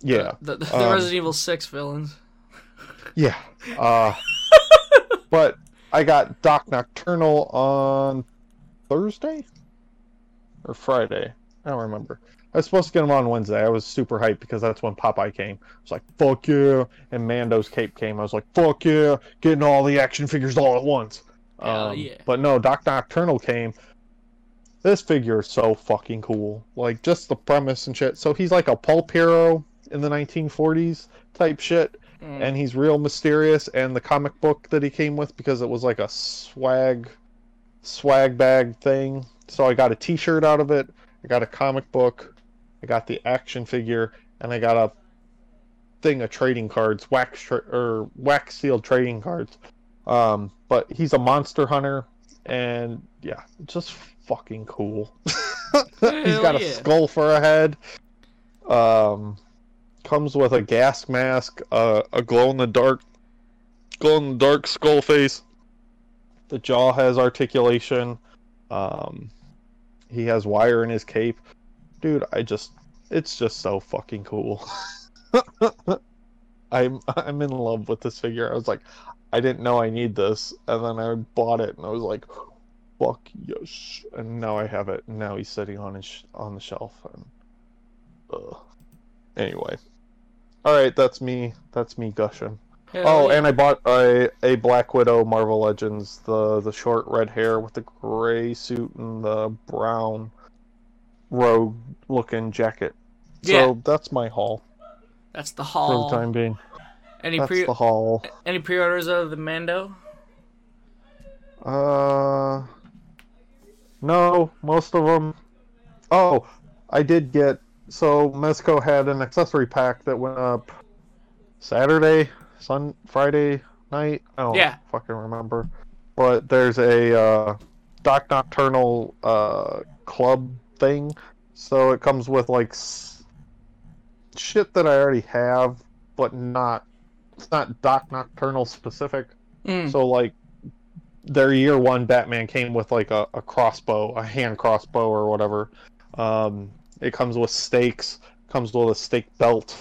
Speaker 1: Yeah,
Speaker 2: The, the, the
Speaker 1: Um,
Speaker 2: Resident Evil 6 villains.
Speaker 1: yeah. Uh, but I got Doc Nocturnal on Thursday or Friday. I don't remember. I was supposed to get them on Wednesday. I was super hyped because that's when Popeye came. I was like, fuck yeah. And Mando's cape came. I was like, fuck yeah. Getting all the action figures all at once. Um,
Speaker 2: yeah.
Speaker 1: But no, Doc Nocturnal came. This figure is so fucking cool. Like, just the premise and shit. So he's like a pulp hero in the 1940s type shit
Speaker 2: Mm.
Speaker 1: and he's real mysterious and the comic book that he came with because it was like a swag swag bag thing so i got a t-shirt out of it i got a comic book i got the action figure and i got a thing of trading cards wax tra- or wax sealed trading cards um but he's a monster hunter and yeah just fucking cool he's got a
Speaker 2: yeah.
Speaker 1: skull for a head um comes with a gas mask, uh, a glow in the dark, glow in the dark skull face. The jaw has articulation. Um, he has wire in his cape. Dude, I just, it's just so fucking cool. I'm, I'm in love with this figure. I was like, I didn't know I need this, and then I bought it, and I was like, fuck yes. And now I have it. And now he's sitting on his on the shelf. And, ugh. Anyway. All right, that's me. That's me gushing.
Speaker 2: Hell
Speaker 1: Oh,
Speaker 2: yeah.
Speaker 1: and I bought a, a Black Widow Marvel Legends, the the short red hair with the gray suit and the brown rogue looking jacket. So
Speaker 2: Yeah.
Speaker 1: that's my haul
Speaker 2: That's the haul.
Speaker 1: for the time being.
Speaker 2: Any
Speaker 1: That's
Speaker 2: pre
Speaker 1: the haul.
Speaker 2: any pre-orders of the Mando?
Speaker 1: Uh, no, most of them. Oh, I did get. So Mezco had an accessory pack that went up Saturday, Sun Friday night. I don't
Speaker 2: Yeah.
Speaker 1: fucking remember. But there's a uh, Doc Nocturnal uh, club thing, so it comes with like s- shit that I already have, but not it's not Doc Nocturnal specific.
Speaker 2: Mm.
Speaker 1: So like their year one Batman came with like a, a crossbow, a hand crossbow or whatever. Um, it comes with stakes, comes with a stake belt.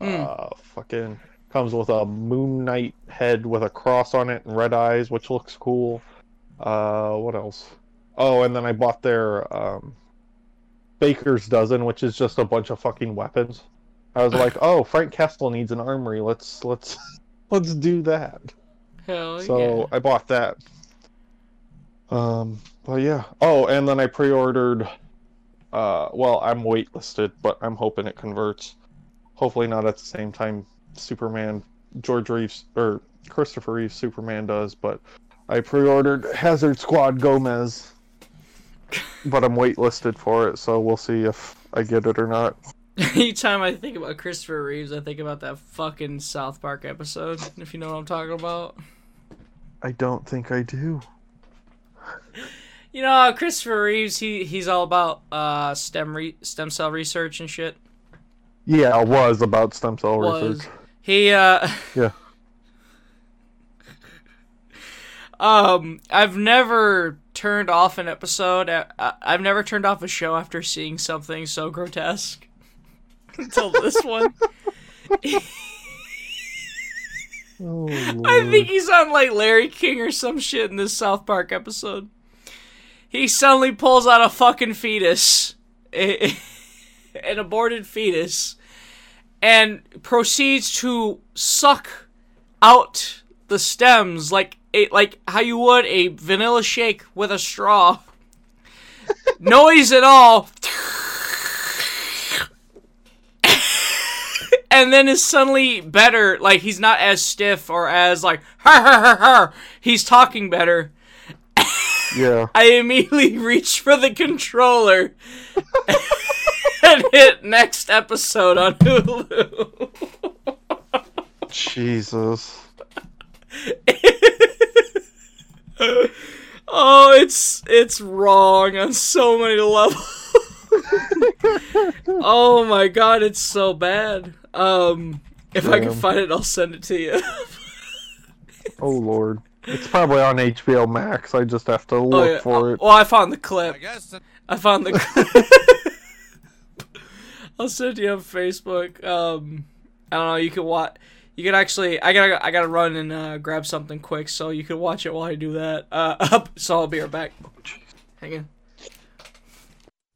Speaker 2: Mm.
Speaker 1: Uh, fucking comes with a Moon Knight head with a cross on it and red eyes, which looks cool. Uh, what else? Oh, and then I bought their um, Baker's dozen, which is just a bunch of fucking weapons. I was like, oh, Frank Castle needs an armory. Let's let's let's do that.
Speaker 2: Hell
Speaker 1: So
Speaker 2: yeah.
Speaker 1: I bought that. Um, but yeah. Oh, and then I pre-ordered. Uh, well, I'm waitlisted, but I'm hoping it converts. Hopefully not at the same time Superman, George Reeves or Christopher Reeves Superman does, but I pre-ordered Hazard Squad Gomez. but I'm waitlisted for it, so we'll see if I get it or not.
Speaker 2: Anytime I think about Christopher Reeves, I think about that fucking South Park episode. If you know what I'm talking about.
Speaker 1: I don't think I do.
Speaker 2: You know, Christopher Reeves, he he's all about uh stem re- stem cell research and shit.
Speaker 1: Yeah, it was about stem cell
Speaker 2: Was
Speaker 1: research.
Speaker 2: He uh
Speaker 1: Yeah.
Speaker 2: um I've never turned off an episode. I've never turned off a show after seeing something so grotesque until this one.
Speaker 1: Oh,
Speaker 2: I think he's on like Larry King or some shit in this South Park episode. He suddenly pulls out a fucking fetus, a- an aborted fetus, and proceeds to suck out the stems like a, like how you would a vanilla shake with a straw. Noise at all. and then is suddenly better. Like he's not as stiff or as like har har har har. He's talking better.
Speaker 1: Yeah.
Speaker 2: I immediately reach for the controller and hit next episode on Hulu.
Speaker 1: Jesus.
Speaker 2: oh, it's it's wrong on so many levels. oh my god, it's so bad. Um, if I can find it, I'll send it to you.
Speaker 1: Oh lord. It's probably on HBO Max. I just have to
Speaker 2: Oh,
Speaker 1: look
Speaker 2: yeah.
Speaker 1: for it.
Speaker 2: Well, I found the clip.
Speaker 3: I guess
Speaker 2: I found the. clip. I'll send you on Facebook. Um, I don't know. You can watch. You can actually. I gotta. I gotta run and uh, grab something quick, so you can watch it while I do that. Uh, up. So I'll be right back. Hang on.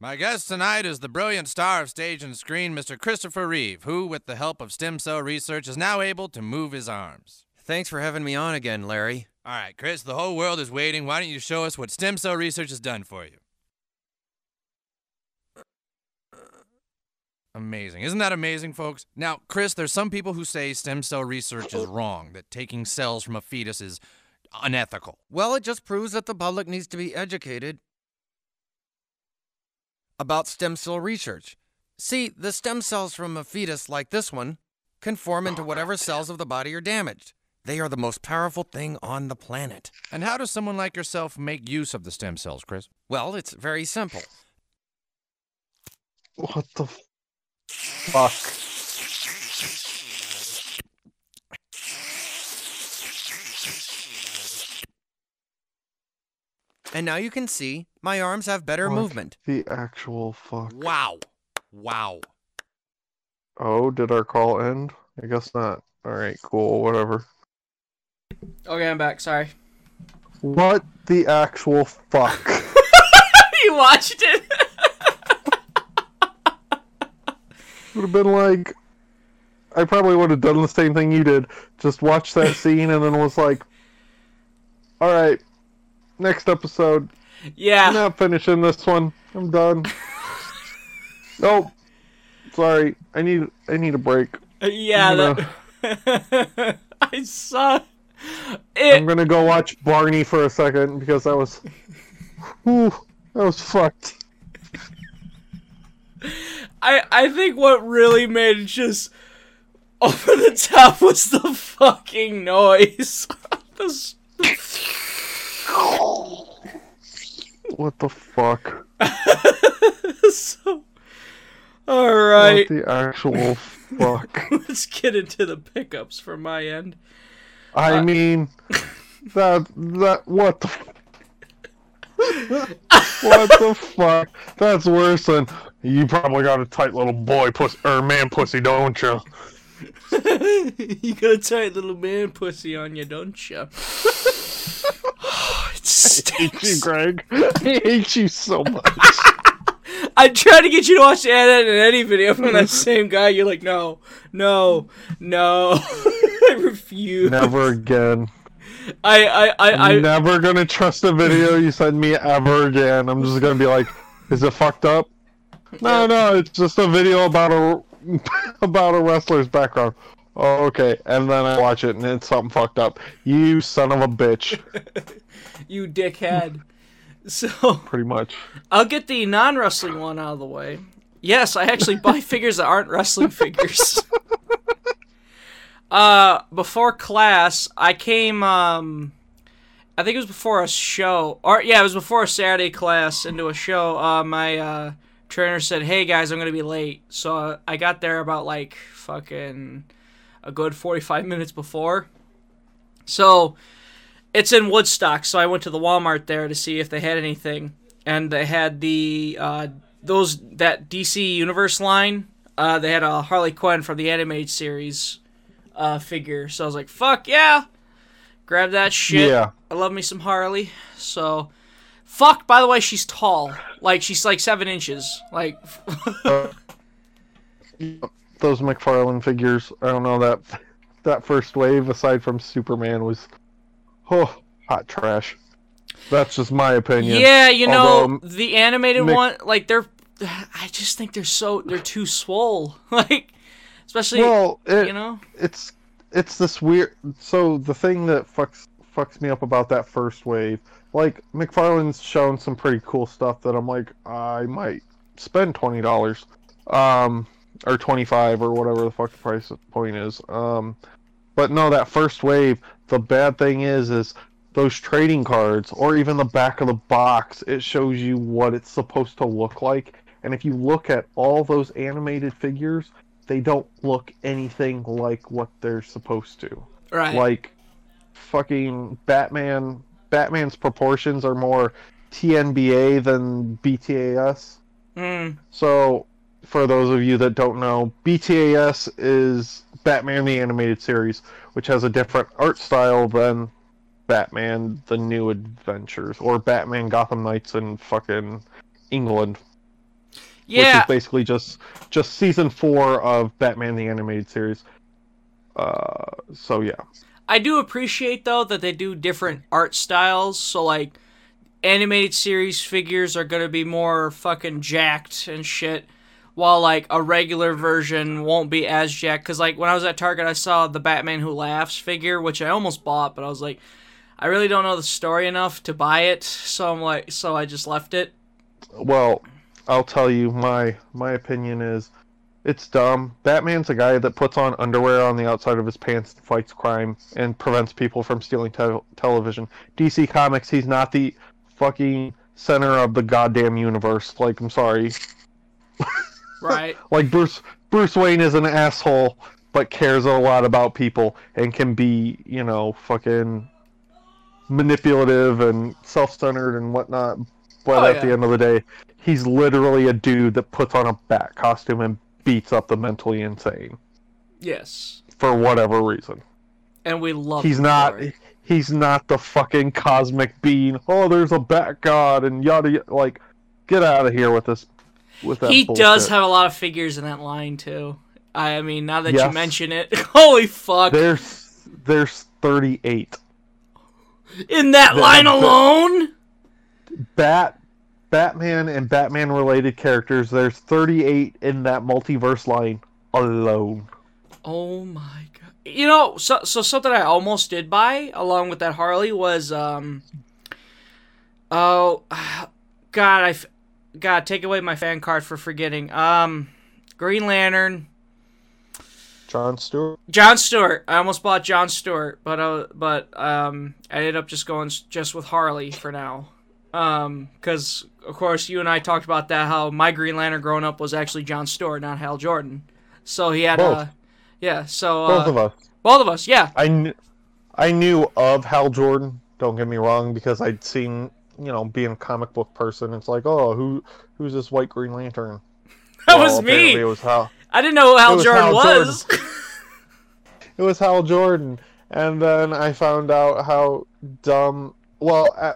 Speaker 3: My guest tonight is the brilliant star of stage and screen, Mr. Christopher Reeve, who, with the help of stem cell research, is now able to move his arms.
Speaker 4: Thanks for having me on again, Larry.
Speaker 3: All right, Chris, the whole world is waiting. Why don't you show us what stem cell research has done for you? Amazing. Isn't that amazing, folks? Now, Chris, there's some people who say stem cell research is wrong, that taking cells from a fetus is unethical.
Speaker 4: Well, it just proves that the public needs to be educated about stem cell research. See, the stem cells from a fetus like this one can form into whatever cells of the body are damaged. They are the most powerful thing on the planet.
Speaker 3: And how does someone like yourself make use of the stem cells, Chris?
Speaker 4: Well, it's very simple.
Speaker 1: What the fuck?
Speaker 4: And now you can see my arms have better
Speaker 1: What
Speaker 4: movement.
Speaker 1: The actual fuck.
Speaker 3: Wow. Wow.
Speaker 1: Oh, did our call end? I guess not. Alright, cool, whatever.
Speaker 2: Okay, I'm back. Sorry.
Speaker 1: What the actual fuck?
Speaker 2: you watched it.
Speaker 1: Would have been like I probably would have done the same thing you did. Just watch that scene and then was like Alright, next episode.
Speaker 2: yeah.
Speaker 1: I'm not finishing this one. I'm done. nope. Sorry. I need I need a break.
Speaker 2: Uh, yeah.
Speaker 1: I'm
Speaker 2: That... I saw.
Speaker 1: I'm gonna go watch Barney for a second because that was Whew, that was fucked.
Speaker 2: I. I think what really made it just. over the top was the fucking noise. The
Speaker 1: What the fuck?
Speaker 2: so, all right,
Speaker 1: What the actual fuck?
Speaker 2: let's get into the pickups from my end.
Speaker 1: I
Speaker 2: Uh,
Speaker 1: mean, that that what the. what the fuck? That's worse than you probably got a tight little boy pussy or man pussy, don't you?
Speaker 2: you got a tight little man pussy on you, don't you? Oh, it
Speaker 1: I hate you,
Speaker 2: stinks.
Speaker 1: Greg. I hate you so much.
Speaker 2: I tried to get you to watch that in any video from that same guy. You're like, no, no, no. I refuse.
Speaker 1: Never again.
Speaker 2: I, I, I, I,
Speaker 1: I'm never gonna trust a video you send me ever again. I'm just gonna be like, is it fucked up? No, no, it's just a video about a about a wrestler's background. Oh, okay. And then I watch it and it's something fucked up. You son of a bitch.
Speaker 2: you dickhead. So
Speaker 1: Pretty much.
Speaker 2: I'll get the non-wrestling one out of the way. Yes, I actually buy figures that aren't wrestling figures. uh, before class, I came. Um, I think it was before a show, or yeah, it was before a Saturday class into a show. Uh, my uh, trainer said, "Hey guys, I'm gonna be late," so I got there about like fucking a good 45 minutes before. So it's in Woodstock, so I went to the Walmart there to see if they had anything, and they had the uh, those that DC Universe line. Uh, they had a Harley Quinn from the animated series uh, figure, so I was like, "Fuck yeah!" Grab that shit.
Speaker 1: Yeah.
Speaker 2: I love me some Harley. So, fuck. By the way, she's tall. Like she's like seven inches. Like, uh,
Speaker 1: Those McFarlane figures, I don't know that that first wave aside from Superman was oh hot trash. That's just my opinion.
Speaker 2: yeah, you know the animated
Speaker 1: Mc-
Speaker 2: one. Like they're, I just think they're so they're too swole. Like, especially
Speaker 1: well, it,
Speaker 2: you know.
Speaker 1: it's it's this weird so the thing that fucks fucks me up about that first wave like mcfarlane's shown some pretty cool stuff that i'm like i might spend $20 um or 25 or whatever the fuck the price point is um but no that first wave the bad thing is is those trading cards or even the back of the box it shows you what it's supposed to look like and if you look at all those animated figures they don't look anything like what they're supposed to.
Speaker 2: Right.
Speaker 1: Like fucking Batman Batman's proportions are more TNBA than BTAS.
Speaker 2: Mm,
Speaker 1: So for those of you that don't know, BTAS is Batman the Animated Series, which has a different art style than Batman the New Adventures or Batman Gotham Knights in fucking England
Speaker 2: Yeah.
Speaker 1: which is basically just just season four of Batman the Animated Series. Uh, so yeah,
Speaker 2: I do appreciate though that they do different art styles. So like animated series figures are gonna be more fucking jacked and shit, while like a regular version won't be as jacked. Cause like when I was at Target, I saw the Batman Who Laughs figure, which I almost bought, but I was like, I really don't know the story enough to buy it, so I'm like, so I just left it.
Speaker 1: well, I'll tell you my my opinion is it's dumb. Batman's a guy that puts on underwear on the outside of his pants, fights crime, and prevents people from stealing te- television. DC Comics, he's not the fucking center of the goddamn universe. Like, I'm sorry.
Speaker 2: Right.
Speaker 1: like Bruce Bruce Wayne is an asshole but cares a lot about people and can be, you know, fucking manipulative and self-centered and whatnot. But
Speaker 2: Oh,
Speaker 1: at
Speaker 2: yeah.
Speaker 1: the end of the day, he's literally a dude that puts on a bat costume and beats up the mentally insane
Speaker 2: yes.
Speaker 1: for whatever reason.
Speaker 2: And we love.
Speaker 1: He's not he's not the fucking cosmic being. Oh, there's a bat god and yada yada like get out of here with this with that
Speaker 2: He
Speaker 1: bullshit.
Speaker 2: does have a lot of figures in that line too. I mean, now that you mention it, holy fuck!
Speaker 1: There's there's 38.
Speaker 2: In that
Speaker 1: the-
Speaker 2: line alone?
Speaker 1: Bat Batman and Batman related characters, there's 38 in that multiverse line alone.
Speaker 2: Oh my god! You know, so so something I almost did buy along with that Harley was um. Oh, God! I f- God take away my fan card for forgetting. Um, Green Lantern.
Speaker 1: John Stewart.
Speaker 2: John Stewart. I almost bought John Stewart, but uh, but um, I ended up just going s- just with Harley for now. Um, because of course you and I talked about that how my Green Lantern growing up was actually John Stewart, not Hal Jordan. So he had
Speaker 1: Both.
Speaker 2: uh, yeah. So uh,
Speaker 1: Both of us.
Speaker 2: both of us, yeah.
Speaker 1: I kn- I knew of Hal Jordan. Don't get me wrong, because I'd seen you know being a comic book person. It's like, oh, who who's this White Green Lantern?
Speaker 2: That
Speaker 1: Well,
Speaker 2: was me.
Speaker 1: It was Hal.
Speaker 2: I didn't know who Hal
Speaker 1: was
Speaker 2: Jordan
Speaker 1: Hal
Speaker 2: was.
Speaker 1: It was Hal Jordan, and then I found out how dumb. Well, uh,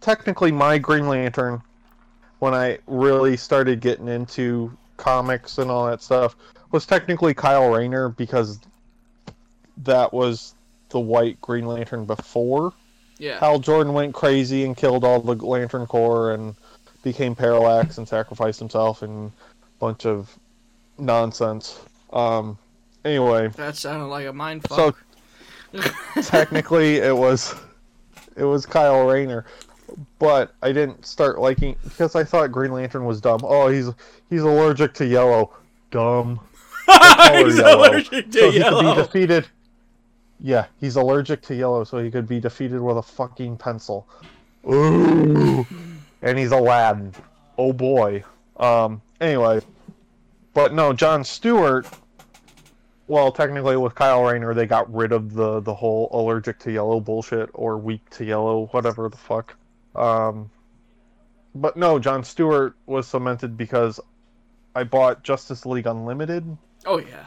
Speaker 1: technically, my Green Lantern, when I really started getting into comics and all that stuff, was technically Kyle Rayner because that was the White Green Lantern before.
Speaker 2: yeah.
Speaker 1: Hal Jordan went crazy and killed all the Lantern Corps and became Parallax and sacrificed himself and a bunch of nonsense. Um, anyway,
Speaker 2: That sounded like a mind fuck.
Speaker 1: so technically it was it was Kyle Rayner, but I didn't start liking because I thought Green Lantern was dumb. Oh, he's he's allergic to yellow. Dumb.
Speaker 2: He's
Speaker 1: yellow.
Speaker 2: allergic to
Speaker 1: so he could be defeated. Yeah, he's allergic to yellow, so he could be defeated with a fucking pencil. Ooh, and he's Aladdin. Oh boy. Um. Anyway, but no, John Stewart. Well, technically, with Kyle Rayner, they got rid of the the whole allergic to yellow bullshit or weak to yellow, whatever the fuck. Um. But no, John Stewart was cemented because I bought Justice League Unlimited
Speaker 2: oh yeah.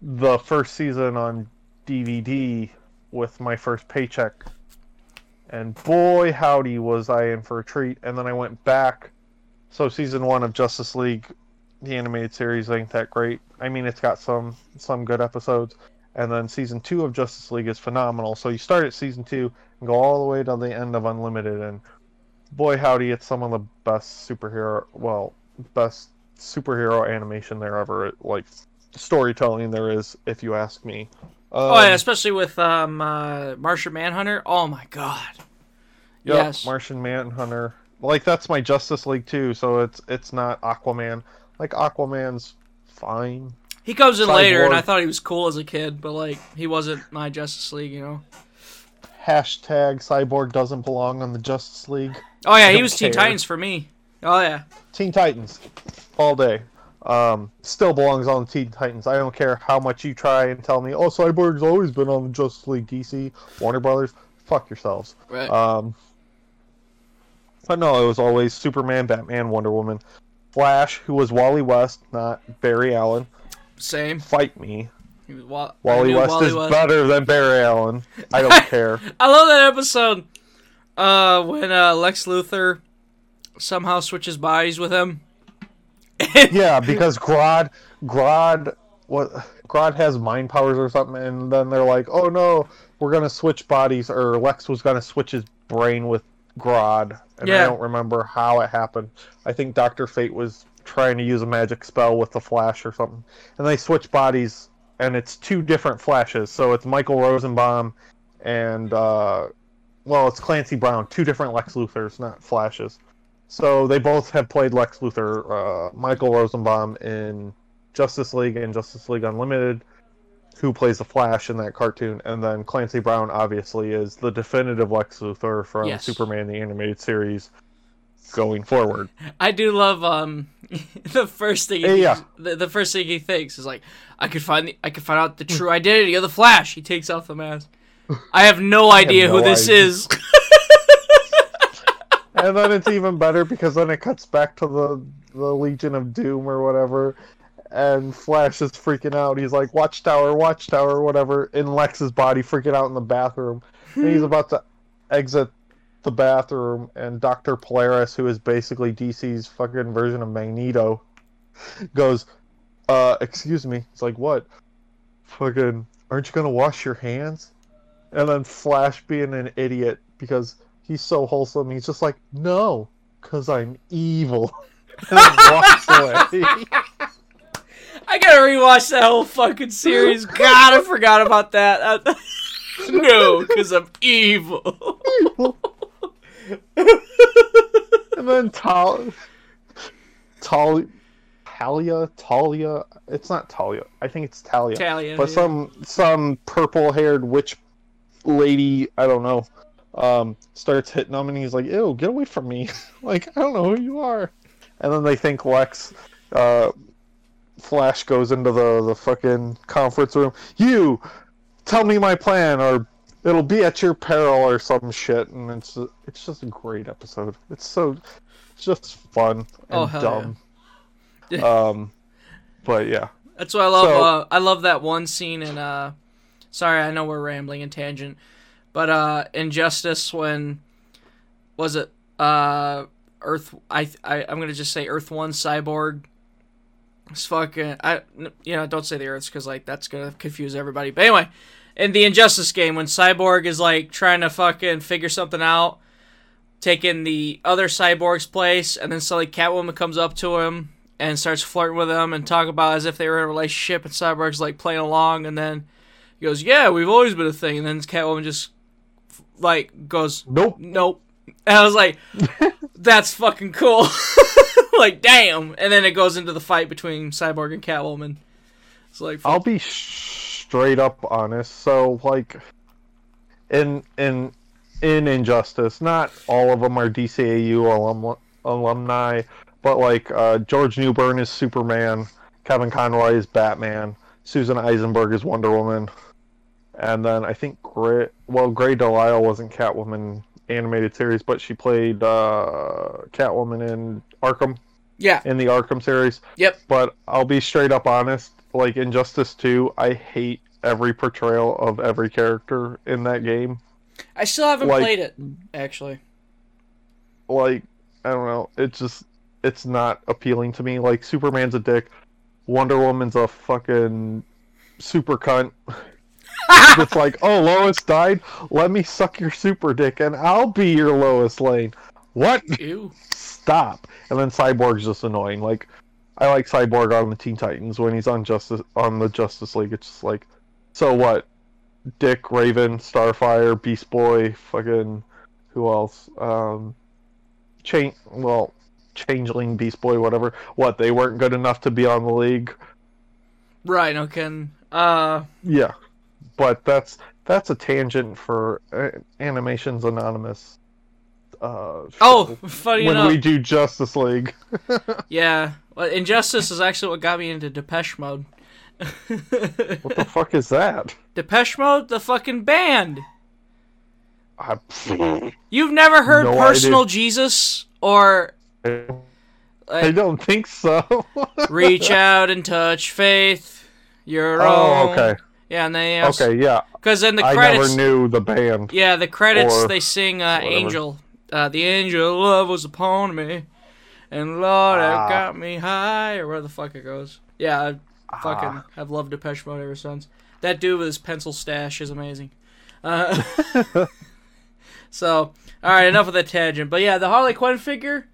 Speaker 1: the first season on DVD with my first paycheck. And boy, howdy, was I in for a treat. And then I went back. So, season one of Justice League, the animated series, ain't that great. I mean, it's got some some good episodes. And then season two of Justice League is phenomenal. So, you start at season two and go all the way to the end of Unlimited. And boy, howdy, it's some of the best superhero, well, best superhero animation there ever. Like, storytelling there is, if you ask me. Um,
Speaker 2: oh yeah, especially with um uh, Martian Manhunter. Oh my god.
Speaker 1: yep,
Speaker 2: yes.
Speaker 1: Martian Manhunter. Like that's my Justice League too, so it's it's not Aquaman. Like Aquaman's fine.
Speaker 2: He comes in later, and I thought he was cool as a kid, but like he wasn't my Justice League, you know.
Speaker 1: Hashtag Cyborg doesn't belong on the Justice League.
Speaker 2: Oh yeah, he
Speaker 1: don't
Speaker 2: was Teen. Titans for me. Oh yeah.
Speaker 1: Teen Titans, all day. Um, still belongs on Teen Titans. I don't care how much you try and tell me, oh, Cyborg's always been on the Justice League, DC, Warner Brothers. Fuck yourselves.
Speaker 2: Right.
Speaker 1: Um, but no, it was always Superman, Batman, Wonder Woman, Flash, who was Wally West, not Barry Allen.
Speaker 2: Same.
Speaker 1: Fight me.
Speaker 2: Was Wa-
Speaker 1: Wally West
Speaker 2: Wally
Speaker 1: is
Speaker 2: was.
Speaker 1: better than Barry Allen. I don't care.
Speaker 2: I love that episode. Uh, when uh, Lex Luthor somehow switches bodies with him.
Speaker 1: yeah, because Grodd, Grodd, what? Grodd has mind powers or something, and then they're like, "Oh no, we're gonna switch bodies," or Lex was gonna switch his brain with Grodd, and I don't remember how it happened. I think Doctor Fate was trying to use a magic spell with the Flash or something, and they switch bodies, and it's two different Flashes. So it's Michael Rosenbaum and uh, well, it's Clancy Brown, two different Lex Luthors, not Flashes. So they both have played Lex Luthor, uh, Michael Rosenbaum in Justice League and Justice League Unlimited, who plays the Flash in that cartoon, and then Clancy Brown obviously is the definitive Lex Luthor from
Speaker 2: Yes.
Speaker 1: Superman the animated series going forward.
Speaker 2: I do love um the first thing he
Speaker 1: Yeah,
Speaker 2: the, the first thing he thinks is like I could find the, I could find out the true identity of the Flash. He takes off the mask. I have no idea who
Speaker 1: no
Speaker 2: this
Speaker 1: idea.
Speaker 2: is.
Speaker 1: and then it's even better because then it cuts back to the the Legion of Doom or whatever, and Flash is freaking out. He's like, "Watchtower, Watchtower, whatever," in Lex's body, freaking out in the bathroom, and he's about to exit the bathroom, and Doctor Polaris, who is basically DC's fucking version of Magneto, goes, "Uh, excuse me." It's like, "What? Fucking, aren't you gonna wash your hands?" And then Flash being an idiot because he's so wholesome, he's just like, no, because I'm evil. and walks away.
Speaker 2: I gotta rewatch that whole fucking series. God, I forgot about that. No, because I'm evil.
Speaker 1: And then Tal, Tal, Talia, Talia. It's not Talia. I think it's Talia.
Speaker 2: Talia,
Speaker 1: But
Speaker 2: yeah.
Speaker 1: some some purple haired witch lady, I don't know, um, starts hitting him, and he's like, "Ew, get away from me!" like I don't know who you are. And then they think Lex, uh, Flash goes into the the fucking conference room. You tell me my plan, or it'll be at your peril, or some shit. And it's it's just a great episode. It's so it's just fun and
Speaker 2: Oh,
Speaker 1: dumb.
Speaker 2: yeah.
Speaker 1: um, but yeah.
Speaker 2: That's why I love.
Speaker 1: So-
Speaker 2: uh, I love that one scene in. Uh, sorry, I know we're rambling and tangent, but uh, Injustice when was it? Uh, Earth. I, I I'm gonna just say Earth One Cyborg. It's fucking. I you know don't say the Earths because like that's gonna confuse everybody. But anyway, in the Injustice game when Cyborg is like trying to fucking figure something out, taking the other Cyborg's place, and then suddenly Catwoman comes up to him and starts flirting with him and talk about as if they were in a relationship, and Cyborg's like playing along, and then he goes, "Yeah, we've always been a thing," and then Catwoman just like goes,
Speaker 1: Nope.
Speaker 2: "Nope," and I was like, "That's fucking cool." like, damn. And then it goes into the fight between Cyborg and Catwoman. It's like,
Speaker 1: I'll be sh- straight up honest. So like in in in Injustice, not all of them are DCAU alum- alumni, but like uh, George Newbern is Superman, Kevin Conroy is Batman, Susan Eisenberg is Wonder Woman, and then I think Grey well Grey DeLisle wasn't Catwoman animated series, but she played uh, Catwoman in Arkham
Speaker 2: yeah,
Speaker 1: in the Arkham series.
Speaker 2: yep.
Speaker 1: But I'll be straight up honest. Like Injustice 2, I hate every portrayal of every character in that game.
Speaker 2: I still haven't
Speaker 1: Like-
Speaker 2: played it, actually.
Speaker 1: Like, I don't know. It's just, it's not appealing to me. Like, Superman's a dick. Wonder Woman's a fucking super cunt. it's like, oh, Lois died? Let me suck your super dick and I'll be your Lois Lane. What?
Speaker 2: Ew.
Speaker 1: stop. And then Cyborg's just annoying. Like I like Cyborg on the Teen Titans when he's on Justice on the Justice League. It's just like, so what? Dick, Raven, Starfire, Beast Boy, fucking who else? Um, Chain. Well, Changeling, Beast Boy, whatever. What? They weren't good enough to be on the league.
Speaker 2: Right, Ken. Uh,
Speaker 1: Yeah, but that's that's a tangent for uh, Animations Anonymous. Uh,
Speaker 2: oh, funny
Speaker 1: when
Speaker 2: enough.
Speaker 1: we do Justice League.
Speaker 2: Yeah, well, Injustice is actually what got me into Depeche Mode.
Speaker 1: What the fuck is that?
Speaker 2: Depeche Mode, the fucking band.
Speaker 1: I,
Speaker 2: You've never heard
Speaker 1: No
Speaker 2: Personal. Jesus or
Speaker 1: I don't think so.
Speaker 2: Reach Out and Touch Faith. Your
Speaker 1: oh,
Speaker 2: own.
Speaker 1: okay.
Speaker 2: Yeah, and they
Speaker 1: Okay, yeah.
Speaker 2: because in the credits, I
Speaker 1: never knew the band.
Speaker 2: yeah, the credits they sing uh. Angel. Uh, the angel of love was upon me, and Lord,
Speaker 1: Ah.
Speaker 2: it got me high, or where the fuck it goes. Yeah, I
Speaker 1: Ah.
Speaker 2: fucking have loved Depeche Mode ever since. That dude with his pencil stash is amazing. Uh, so, all right, enough of the tangent. But yeah, the Harley Quinn figure,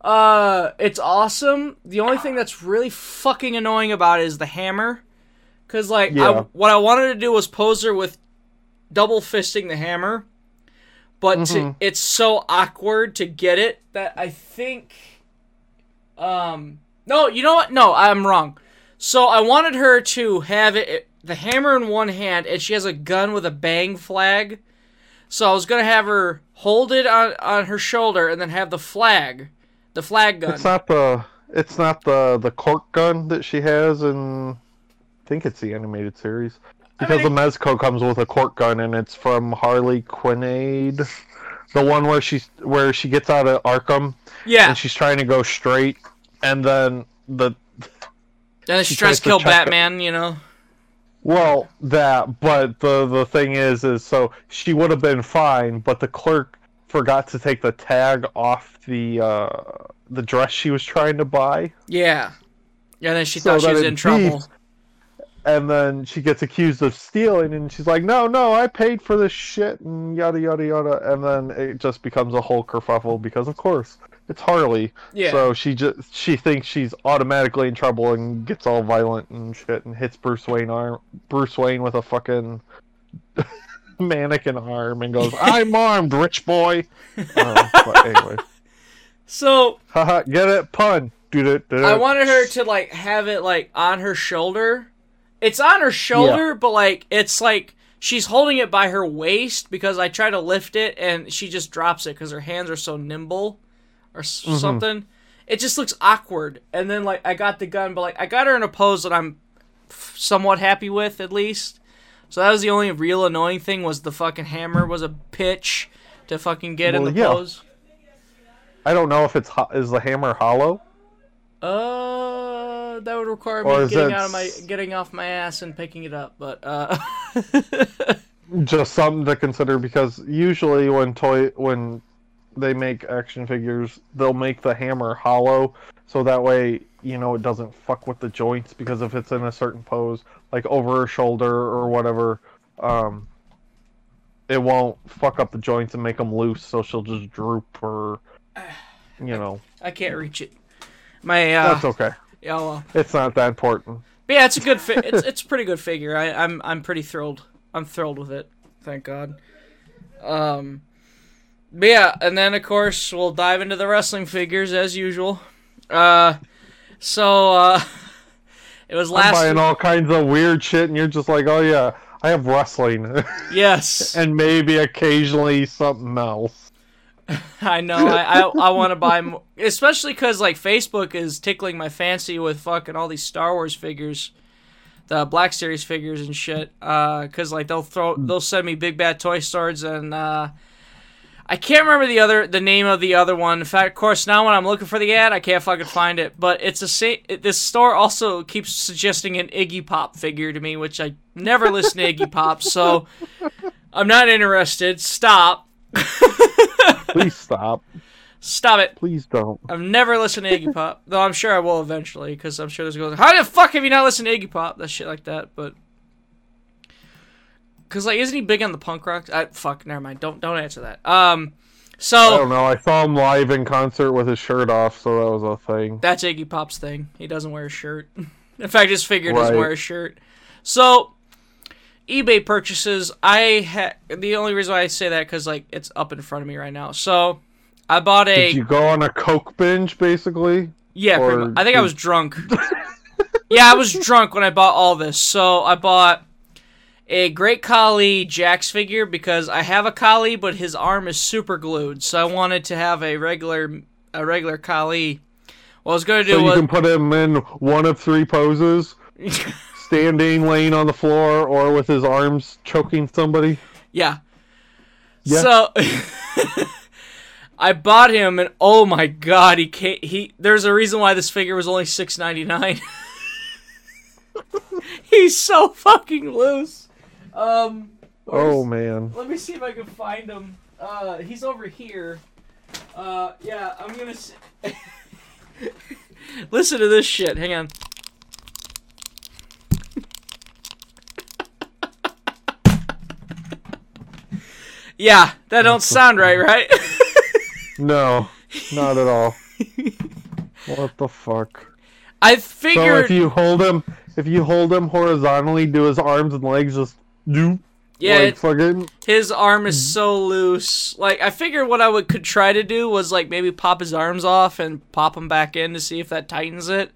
Speaker 2: uh, it's awesome. The only thing that's really fucking annoying about it is the hammer, because like, I, what I wanted to do was pose her with double fisting the hammer, but to,
Speaker 1: Mhm.
Speaker 2: it's so awkward to get it that I think, um, no, you know what? No, I'm wrong. So I wanted her to have it, the hammer in one hand, and she has a gun with a bang flag. So I was gonna have her hold it on on her shoulder and then have the flag, the flag gun.
Speaker 1: It's not the it's not the the cork gun that she has in I think it's the animated series. Because
Speaker 2: mean,
Speaker 1: the Mezco comes with a cork gun and it's from Harlequinade. The one where she's where she gets out of Arkham
Speaker 2: yeah,
Speaker 1: and she's trying to go straight and then the
Speaker 2: and then she
Speaker 1: she
Speaker 2: tries to kill
Speaker 1: it.
Speaker 2: Batman. You know.
Speaker 1: Well, that, but the the thing is, is so she would have been fine, but the clerk forgot to take the tag off the uh, the dress she was trying to buy.
Speaker 2: Yeah. Yeah. And then she
Speaker 1: So
Speaker 2: thought she was in trouble.
Speaker 1: And then she gets accused of stealing, and she's like, "No, no, I paid for this shit," and yada yada yada. And then it just becomes a whole kerfuffle because, of course, it's Harley.
Speaker 2: Yeah.
Speaker 1: So she just she thinks she's automatically in trouble and gets all violent and shit and hits Bruce Wayne arm Bruce Wayne with a fucking mannequin arm and goes, "I'm armed, rich boy." Uh, but anyway,
Speaker 2: So
Speaker 1: haha, get it? Pun.
Speaker 2: I wanted her to like have it like on her shoulder. It's on her shoulder, but like it's like she's holding it by her waist because I try to lift it and she just drops it because her hands are so nimble or s something. It just looks awkward. And then like I got the gun, but like I got her in a pose that I'm somewhat happy with at least. So that was the only real annoying thing was the fucking hammer was a pitch to fucking get in the
Speaker 1: yeah.
Speaker 2: pose.
Speaker 1: I don't know if it's ho- is the hammer hollow.
Speaker 2: Uh, that would require me getting out of my getting off my ass and picking it up. But uh,
Speaker 1: Just something to consider because usually when toy when they make action figures, they'll make the hammer hollow so that way you know it doesn't fuck with the joints because if it's in a certain pose, like over her shoulder or whatever, um, it won't fuck up the joints and make them loose. So she'll just droop or you know
Speaker 2: I can't reach it. My uh,
Speaker 1: that's okay.
Speaker 2: Yeah, well,
Speaker 1: It's not that important.
Speaker 2: but yeah, it's a good. Fi- it's it's a pretty good figure. I, I'm I'm pretty thrilled. I'm thrilled with it. Thank God. Um, but yeah, and then of course we'll dive into the wrestling figures as usual. Uh, so uh, it was last.
Speaker 1: I'm buying all kinds of weird shit, and you're just like, oh yeah, I have wrestling,
Speaker 2: yes.
Speaker 1: and maybe occasionally something else.
Speaker 2: I know. I I, I want to buy more, especially because like Facebook is tickling my fancy with fucking all these Star Wars figures, the Black Series figures and shit. Uh, cause like they'll throw they'll send me big bad toy stores and uh, I can't remember the other the name of the other one. In fact, of course, now when I'm looking for the ad, I can't fucking find it. But it's a sa- this store also keeps suggesting an Iggy Pop figure to me, which I never listen to Iggy Pop, so I'm not interested. Stop.
Speaker 1: Please stop.
Speaker 2: Stop it.
Speaker 1: Please don't.
Speaker 2: I've never listened to Iggy Pop, though I'm sure I will eventually, because I'm sure there's going. To be like, how the fuck have you not listened to Iggy Pop? That shit like that, but because like, isn't he big on the punk rock? I, fuck, never mind. Don't don't answer that. Um, so I
Speaker 1: don't know. I saw him live in concert with his shirt off, so that was a thing.
Speaker 2: that's Iggy Pop's thing. He doesn't wear a shirt. In fact, his figure doesn't wear a shirt. So eBay purchases. I ha- the only reason why I say that because like it's up in front of me right now. So I bought a.
Speaker 1: Did you go on a coke binge, basically?
Speaker 2: Yeah,
Speaker 1: Or.
Speaker 2: I think I was drunk. yeah, I was drunk when I bought all this. So I bought a Great Khali Jakks figure because I have a Khali, but his arm is super glued. So I wanted to have a regular a regular Khali. What I was gonna do
Speaker 1: So you
Speaker 2: was
Speaker 1: can put him in one of three poses: standing, laying on the floor, or with his arms choking somebody.
Speaker 2: yeah.
Speaker 1: Yeah.
Speaker 2: So I bought him, and oh my god, he can't. He there's a reason why this figure was only six ninety nine. He's so fucking loose. Um.
Speaker 1: Oh man.
Speaker 2: Let me see if I can find him. Uh, he's over here. Uh, yeah, I'm gonna. S- Listen to this shit. Hang on. Yeah, that don't sound right, right?
Speaker 1: No, not at all. What the fuck?
Speaker 2: I
Speaker 1: So
Speaker 2: figured.
Speaker 1: if you hold him, if you hold him horizontally, do his arms and legs just do?
Speaker 2: yeah,
Speaker 1: like
Speaker 2: it-
Speaker 1: fucking.
Speaker 2: his arm is so loose. Like I figured, what I would could try to do was like maybe pop his arms off and pop him back in to see if that tightens it.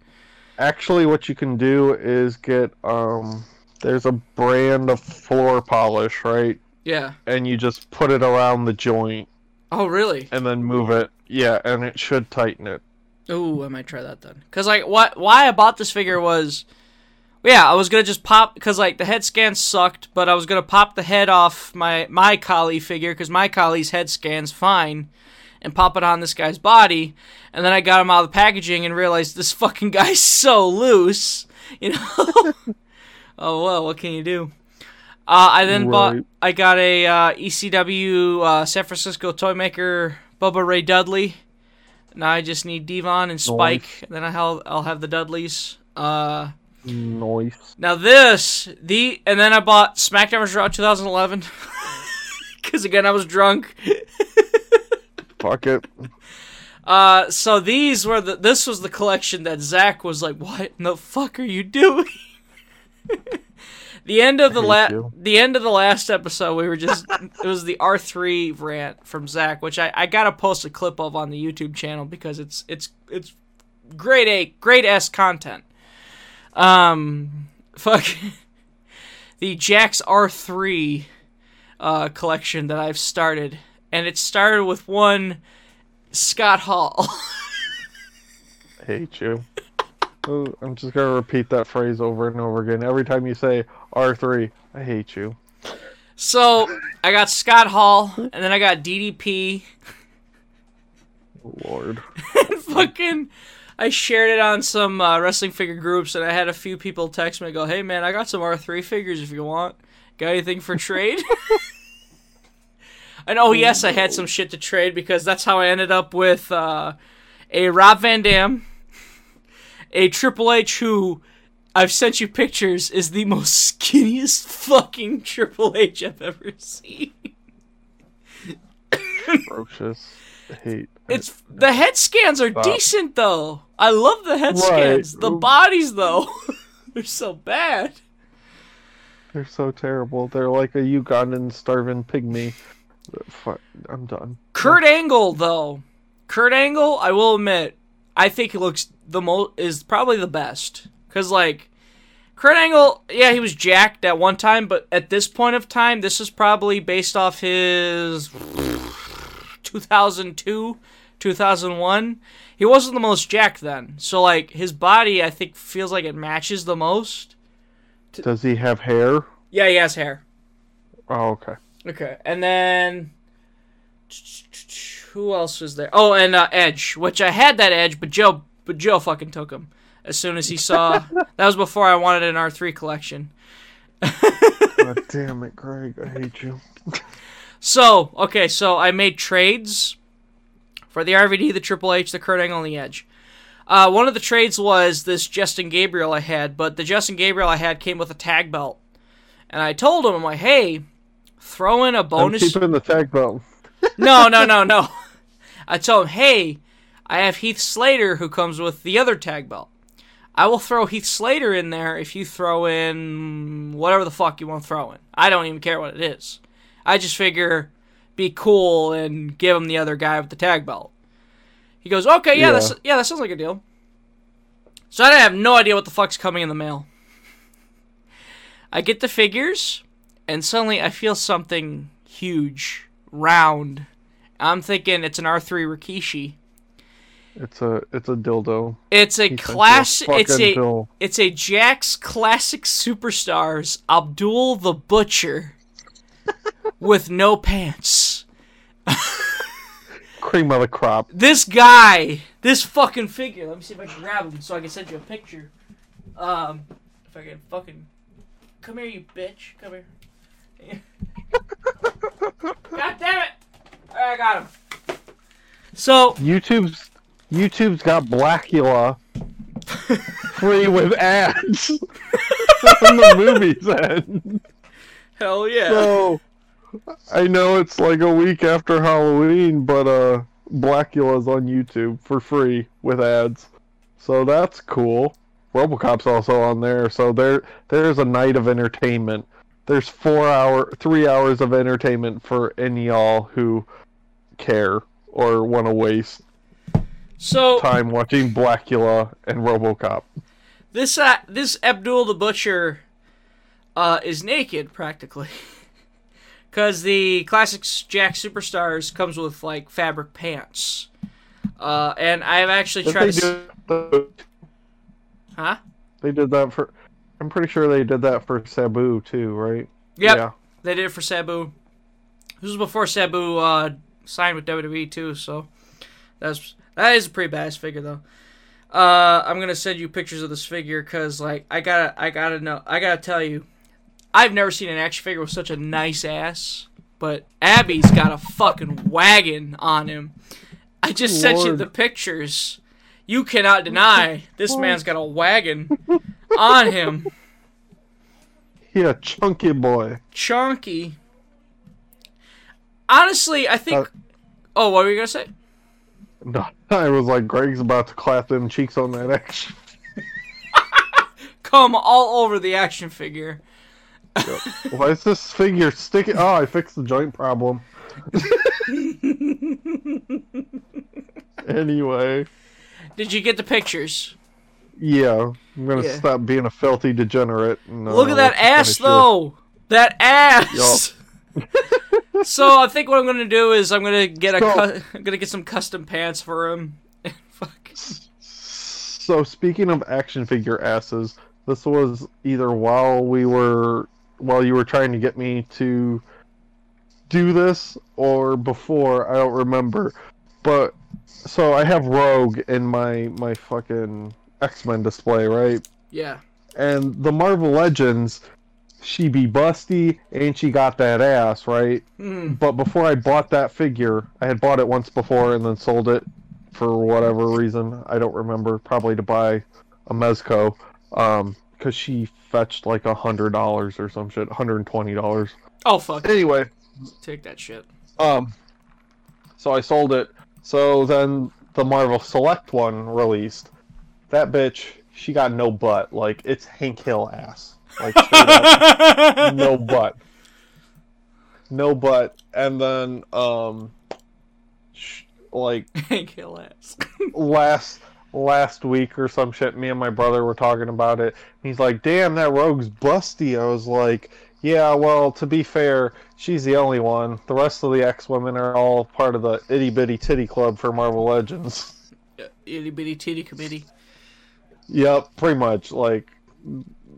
Speaker 1: Actually, what you can do is get um. There's a brand of floor polish, right?
Speaker 2: Yeah.
Speaker 1: And you just put it around the joint
Speaker 2: Oh, really?
Speaker 1: and then move it. Yeah, and it should tighten it.
Speaker 2: Ooh, I might try that then. Cause like what? Why I bought this figure was, yeah, I was gonna just pop. Cause like the head scan sucked, but I was gonna pop the head off my my Khali figure. Cause my Khali's head scan's fine, and pop it on this guy's body. And then I got him out of the packaging and realized this fucking guy's so loose. You know. oh well, what can you do? Uh, I then bought. I got a uh, ECW uh, San Francisco toy maker Bubba Ray Dudley. Now I just need D-Von and Spike, and then I'll I'll have the Dudleys. Uh,
Speaker 1: Noise.
Speaker 2: now this the and then I bought SmackDown. Raw 2011 because again I was drunk.
Speaker 1: Fuck it.
Speaker 2: Uh, so these were the this was the collection that Zach was like, "What in the fuck are you doing?" the end of the
Speaker 1: hate
Speaker 2: la-
Speaker 1: you.
Speaker 2: the end of the last episode, we were just it was the R three rant from Zach, which I I gotta post a clip of on the YouTube channel because it's it's it's great A, great S content. Um, fuck the Jakks R3 uh, collection that I've started, and it started with one Scott Hall.
Speaker 1: I hate you. I'm just gonna repeat that phrase over and over again. Every time you say R3, I hate you.
Speaker 2: so I got Scott Hall, and then I got DDP.
Speaker 1: Oh, Lord.
Speaker 2: fucking I shared it on some uh, wrestling figure groups, and I had a few people text me and go, "Hey man, I got some R3 figures if you want. Got anything for trade?" and oh yes, I had some shit to trade because that's how I ended up with uh, a Rob Van Dam, a Triple H who. I've sent you pictures. Is the most skinniest fucking Triple H I've ever seen.
Speaker 1: Atrocious. Hate.
Speaker 2: It's the head scans are
Speaker 1: Stop.
Speaker 2: decent though. I love the head
Speaker 1: Right.
Speaker 2: scans. The bodies though, they're so bad.
Speaker 1: They're so terrible. They're like a Ugandan starving pygmy. Fuck, I'm done.
Speaker 2: Kurt Angle though, Kurt Angle, I will admit, I think he looks the most is probably the best because like Kurt Angle, yeah, he was jacked at one time, but at this point of time, this is probably based off his 2002, 2001. He wasn't the most jacked then, so like his body, I think feels like it matches the most.
Speaker 1: Does he have hair?
Speaker 2: Yeah, he has hair.
Speaker 1: Oh, okay.
Speaker 2: Okay, and then who else was there? Oh, and uh, Edge, which I had that Edge, but Joe, but Joe fucking took him as soon as he saw. that was before I wanted an R three collection.
Speaker 1: God damn it, Greg. I hate you.
Speaker 2: So okay, so I made trades for the RVD, the Triple H, the Kurt Angle, and the Edge. Uh, one of the trades was this Justin Gabriel I had, but the Justin Gabriel I had came with a tag belt, and I told him, I'm like, hey, throw in a
Speaker 1: I'm
Speaker 2: bonus.
Speaker 1: keeping the tag belt.
Speaker 2: No, no, no, no. I told him, hey, I have Heath Slater who comes with the other tag belt. I will throw Heath Slater in there if you throw in whatever the fuck you want to throw in. I don't even care what it is. I just figure be cool and give him the other guy with the tag belt. He goes, okay, yeah,
Speaker 1: Yeah.
Speaker 2: that's yeah, that sounds like a deal. So I have no idea what the fuck's coming in the mail. I get the figures, and suddenly I feel something huge, round. I'm thinking it's an R3 Rikishi.
Speaker 1: It's a it's a dildo.
Speaker 2: It's a
Speaker 1: He sent you a
Speaker 2: class. It's a
Speaker 1: bill.
Speaker 2: it's a Jakks Classic Superstars Abdul the Butcher with no pants.
Speaker 1: Cream of the crop.
Speaker 2: This guy, this fucking figure. Let me see if I can grab him so I can send you a picture. Um, if I can fucking come here, you bitch. Come here. God damn it! I got him. So
Speaker 1: YouTube's YouTube's got Blackula free with ads on the movies end.
Speaker 2: hell yeah.
Speaker 1: So I know it's like a week after Halloween, but uh Blackula's on YouTube for free with ads. So that's cool. Robocop's also on there, so there there's a night of entertainment. There's four hour three hours of entertainment for any y'all who care or want to waste
Speaker 2: So
Speaker 1: time watching Blackula and RoboCop.
Speaker 2: this uh, this Abdul the Butcher uh, is naked practically, because the classic Jakks Superstars comes with like fabric pants. Uh, and I've actually
Speaker 1: Did
Speaker 2: tried to.
Speaker 1: do
Speaker 2: Huh?
Speaker 1: they did that for I'm pretty sure they did that for Sabu too, right?
Speaker 2: Yep.
Speaker 1: Yeah.
Speaker 2: They did it for Sabu. This was before Sabu uh, signed with WWE too, so that's that is a pretty badass figure though. Uh, I'm gonna send you pictures of this figure because like I gotta I gotta know I gotta tell you, I've never seen an action figure with such a nice ass. But Abby's got a fucking wagon on him. I just sent you the pictures. You cannot deny this man's got a wagon on him.
Speaker 1: Yeah, chunky boy.
Speaker 2: chunky. Honestly, I think.
Speaker 1: Uh,
Speaker 2: oh, what were you gonna say?
Speaker 1: No, I was like, Greg's about to clap them cheeks on that action.
Speaker 2: Come all over the action figure.
Speaker 1: Why is this figure sticking? Oh, I fixed the joint problem. anyway,
Speaker 2: Did you get the pictures?
Speaker 1: Yeah, I'm gonna
Speaker 2: Yeah.
Speaker 1: stop being a filthy degenerate. And, uh,
Speaker 2: Look at that ass,
Speaker 1: finish your-
Speaker 2: though. That ass. So I think what I'm gonna do is I'm gonna get a
Speaker 1: So-
Speaker 2: cu- I'm gonna get some custom pants for him. Fuck.
Speaker 1: So speaking of action figure asses, this was either while we were while you were trying to get me to do this or before, I don't remember. But so I have Rogue in my my fucking X-Men display, right?
Speaker 2: Yeah.
Speaker 1: And the Marvel Legends, she be busty and she got that ass, right?
Speaker 2: Hmm.
Speaker 1: But before I bought that figure, I had bought it once before and then sold it for whatever reason. I don't remember. Probably to buy a Mezco, um, because she fetched like a hundred dollars or some shit, hundred and twenty dollars.
Speaker 2: Oh fuck.
Speaker 1: Anyway,
Speaker 2: Take that shit.
Speaker 1: um, so I sold it. So then the Marvel Select one released. That bitch, she got no butt. Like it's Hank Hill ass. Like up no butt. No butt. And then um sh- like
Speaker 2: Kill ass.
Speaker 1: last last week or some shit, me and my brother were talking about it. He's like, "Damn, that rogue's busty." I was like, "Yeah, well, to be fair, she's the only one. The rest of the X women are all part of the itty bitty titty club for Marvel Legends."
Speaker 2: Itty bitty titty committee.
Speaker 1: Yep, pretty much. Like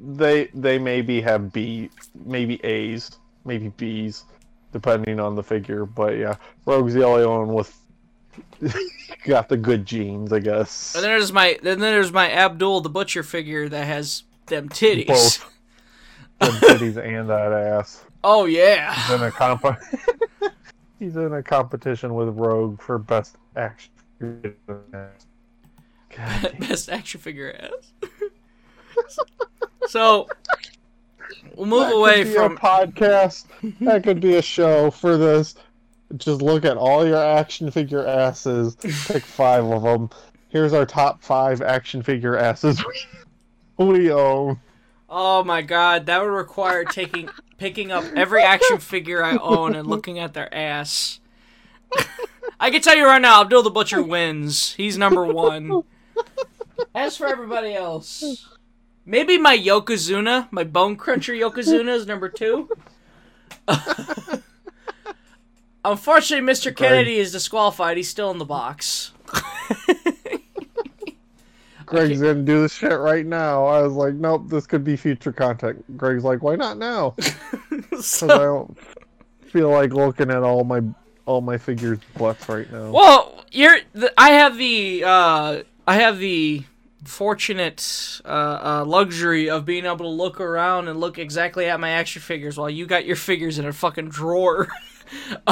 Speaker 1: they they maybe have B, maybe A's, maybe B's, depending on the figure. But yeah, Rogue's the only one with got the good genes, I guess.
Speaker 2: And then there's my then there's my Abdul the butcher figure that has them titties.
Speaker 1: Both. Them titties and that ass.
Speaker 2: Oh yeah.
Speaker 1: He's in a comp. He's in a competition with Rogue for best action. God,
Speaker 2: Best action figure ass. So we'll move
Speaker 1: that
Speaker 2: away from
Speaker 1: a podcast. That could be a show for this. Just look at all your action figure asses. Pick five of them. Here's our top five action figure asses we, we own.
Speaker 2: Oh my god, that would require taking picking up every action figure I own and looking at their ass. I can tell you right now, Abdul the Butcher wins. He's number one. As for everybody else, maybe my Yokozuna, my Bone Cruncher Yokozuna is number two. Unfortunately, Mr. Kennedy is disqualified. He's still in the box.
Speaker 1: Greg's gonna do this shit right now. I was like, nope, this could be future content. Greg's like, why not now? Because I don't feel like looking at all my all my figures' butts right now.
Speaker 2: Well, you're. The, I have the. Uh, I have the fortunate uh, uh, luxury of being able to look around and look exactly at my action figures, while you got your figures in a fucking drawer.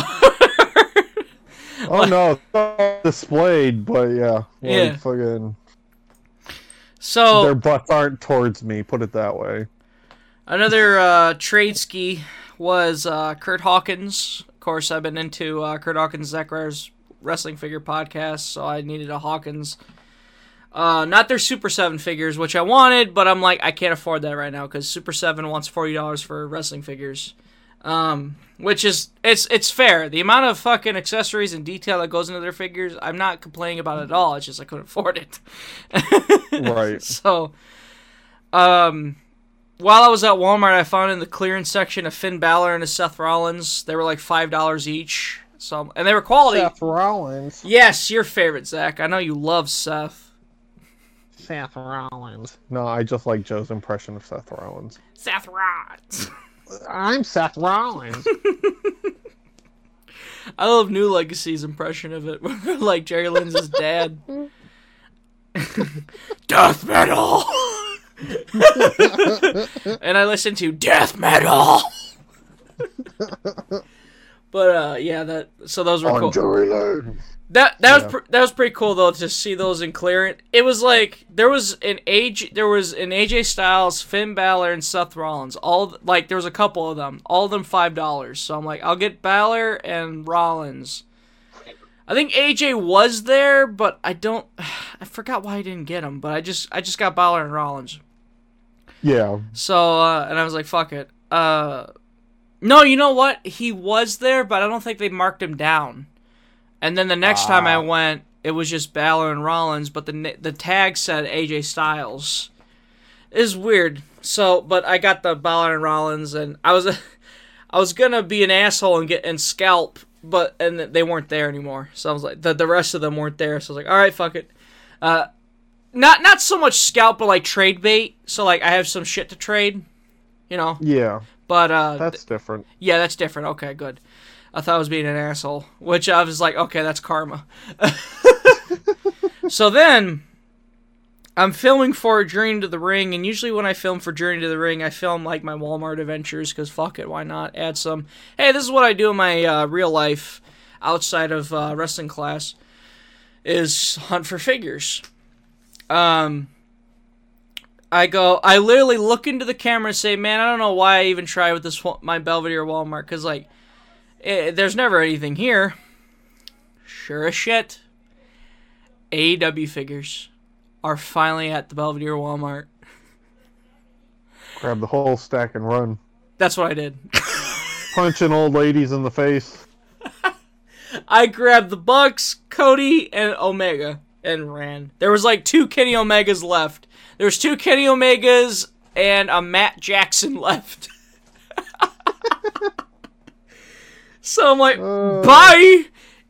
Speaker 1: Oh no, it's displayed, but yeah, like,
Speaker 2: Yeah.
Speaker 1: fucking
Speaker 2: so
Speaker 1: their butts aren't towards me. Put it that way.
Speaker 2: another uh, trade ski was uh, Curt Hawkins. Of course, I've been into uh, Curt Hawkins, Ryder's wrestling figure podcast, so I needed a Hawkins. Uh, not their Super Seven figures, which I wanted, but I'm like, I can't afford that right now because Super Seven wants forty dollars for wrestling figures, um, which is it's it's fair. The amount of fucking accessories and detail that goes into their figures, I'm not complaining about it at all. It's just I couldn't afford it.
Speaker 1: Right.
Speaker 2: So, um, while I was at Walmart, I found in the clearance section a Finn Balor and a Seth Rollins. They were like five dollars each. So, and they were quality.
Speaker 1: Seth Rollins.
Speaker 2: Yes, your favorite, Zach. I know you love Seth.
Speaker 1: Seth Rollins. No, I just like Joe's impression of Seth Rollins.
Speaker 2: Seth Rollins.
Speaker 1: I'm Seth Rollins.
Speaker 2: I love New Legacy's impression of it, like Jerry Lynn's dad. Death metal. and I listen to death metal. but uh, yeah, that so those were cool.
Speaker 1: Joey Lane.
Speaker 2: That that was pr- that was pretty cool though to see those in clearance. It was like there was an age there was an AJ Styles, Finn Balor, and Seth Rollins. All like there was a couple of them. All of them five dollars. So I'm like, I'll get Balor and Rollins. I think AJ was there, but I don't. I forgot why I didn't get him. But I just I just got Balor and Rollins.
Speaker 1: Yeah.
Speaker 2: So uh, and I was like, fuck it. Uh, no, you know what? He was there, but I don't think they marked him down. And then the next time I went, it was just Balor and Rollins, but the the tag said AJ Styles. Is weird. So, but I got the Balor and Rollins, and I was I was gonna be an asshole and get and scalp, but and they weren't there anymore. So I was like, the the rest of them weren't there. So I was like, all right, fuck it. Uh, not not so much scalp, but like trade bait. So like I have some shit to trade, you know.
Speaker 1: Yeah,
Speaker 2: But uh,
Speaker 1: that's different.
Speaker 2: yeah, that's different. Okay, good. I thought I was being an asshole, which I was like, okay, that's karma. so then, I'm filming for Journey to the Ring, and usually when I film for Journey to the Ring, I film like my Walmart adventures because fuck it, why not? Add some. Hey, this is what I do in my uh, real life outside of uh, wrestling class is hunt for figures. Um, I go, I literally look into the camera and say, man, I don't know why I even try with this my Belvidere Walmart because like, eh, there's never anything here. Sure as shit, AEW figures are finally at the Belvidere Walmart.
Speaker 1: Grab the whole stack and run.
Speaker 2: That's what I did.
Speaker 1: Punching old ladies in the face.
Speaker 2: I grabbed the Bucks, Cody, and Omega and ran. There was like two Kenny Omegas left. There was two Kenny Omegas and a Matt Jackson left. So I'm like,
Speaker 1: Uh.
Speaker 2: bye.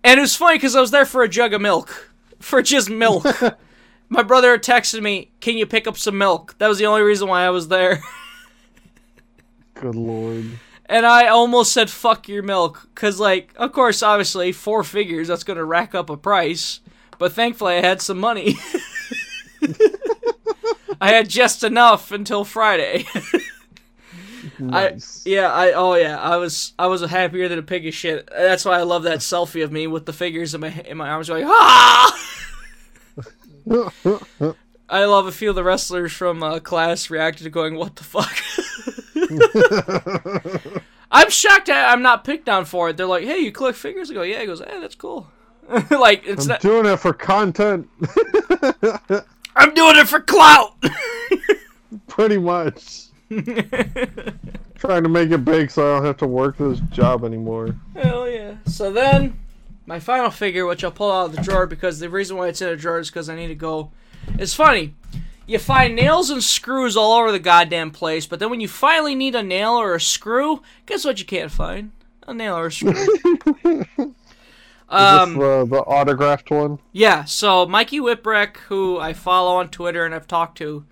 Speaker 2: And it was funny because I was there for a jug of milk, for just milk. My brother texted me, "Can you pick up some milk?" That was the only reason why I was there.
Speaker 1: Good lord.
Speaker 2: And I almost said fuck your milk cuz like of course obviously four figures that's going to rack up a price, but thankfully I had some money. I had just enough until Friday.
Speaker 1: Nice.
Speaker 2: yeah, I oh yeah, I was I was happier than a pig of shit. That's why I love that selfie of me with the figures in my in my arms going ah. I love a few of the wrestlers from uh, class reacted to going, "What the fuck." I'm shocked I- I'm not picked on for it. They're like, "Hey, you collect figures?" I go, "Yeah." He goes, "Hey, that's cool." like it's
Speaker 1: I'm
Speaker 2: not.
Speaker 1: doing it for content.
Speaker 2: I'm doing it for clout.
Speaker 1: Pretty much. Trying to make it big so I don't have to work this job anymore.
Speaker 2: Hell yeah. So then, my final figure, which I'll pull out of the drawer because the reason why it's in a drawer is because I need to go. It's funny. You find nails and screws all over the goddamn place, but then when you finally need a nail or a screw, guess what you can't find? A nail or a screw.
Speaker 1: Um, this the, the autographed one?
Speaker 2: Yeah, so Mikey Whipwreck, who I follow on Twitter and I've talked to,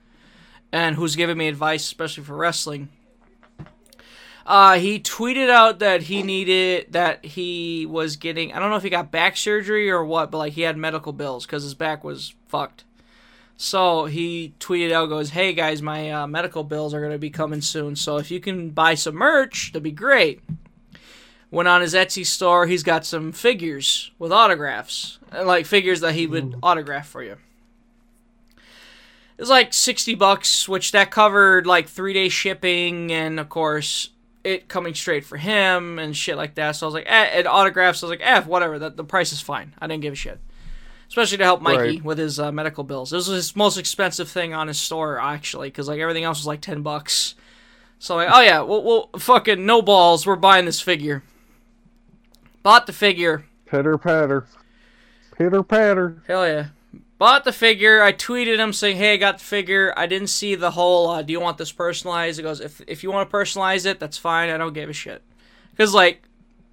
Speaker 2: and who's given me advice, especially for wrestling, uh, he tweeted out that he needed, that he was getting, I don't know if he got back surgery or what, but like he had medical bills because his back was fucked. So he tweeted out, goes, "Hey guys, my uh, medical bills are gonna be coming soon. So if you can buy some merch, that'd be great." Went on his Etsy store. He's got some figures with autographs, and like figures that he would autograph for you. It was like sixty bucks, which that covered like three day shipping, and of course it coming straight for him and shit like that. So I was like, eh, and autographs. I was like, eh, whatever. That the price is fine. I didn't give a shit especially to help Mikey
Speaker 1: Right.
Speaker 2: with his uh, medical bills. This was his most expensive thing on his store actually, because like everything else was like ten bucks. So like, oh yeah, we'll, we'll fucking no balls. We're buying this figure. Bought the figure.
Speaker 1: Pitter patter. Pitter patter.
Speaker 2: Hell yeah. Bought the figure. I tweeted him saying, "Hey, I got the figure. I didn't see the whole. Uh, do you want this personalized?" He goes, "If if you want to personalize it, that's fine. I don't give a shit." Because like,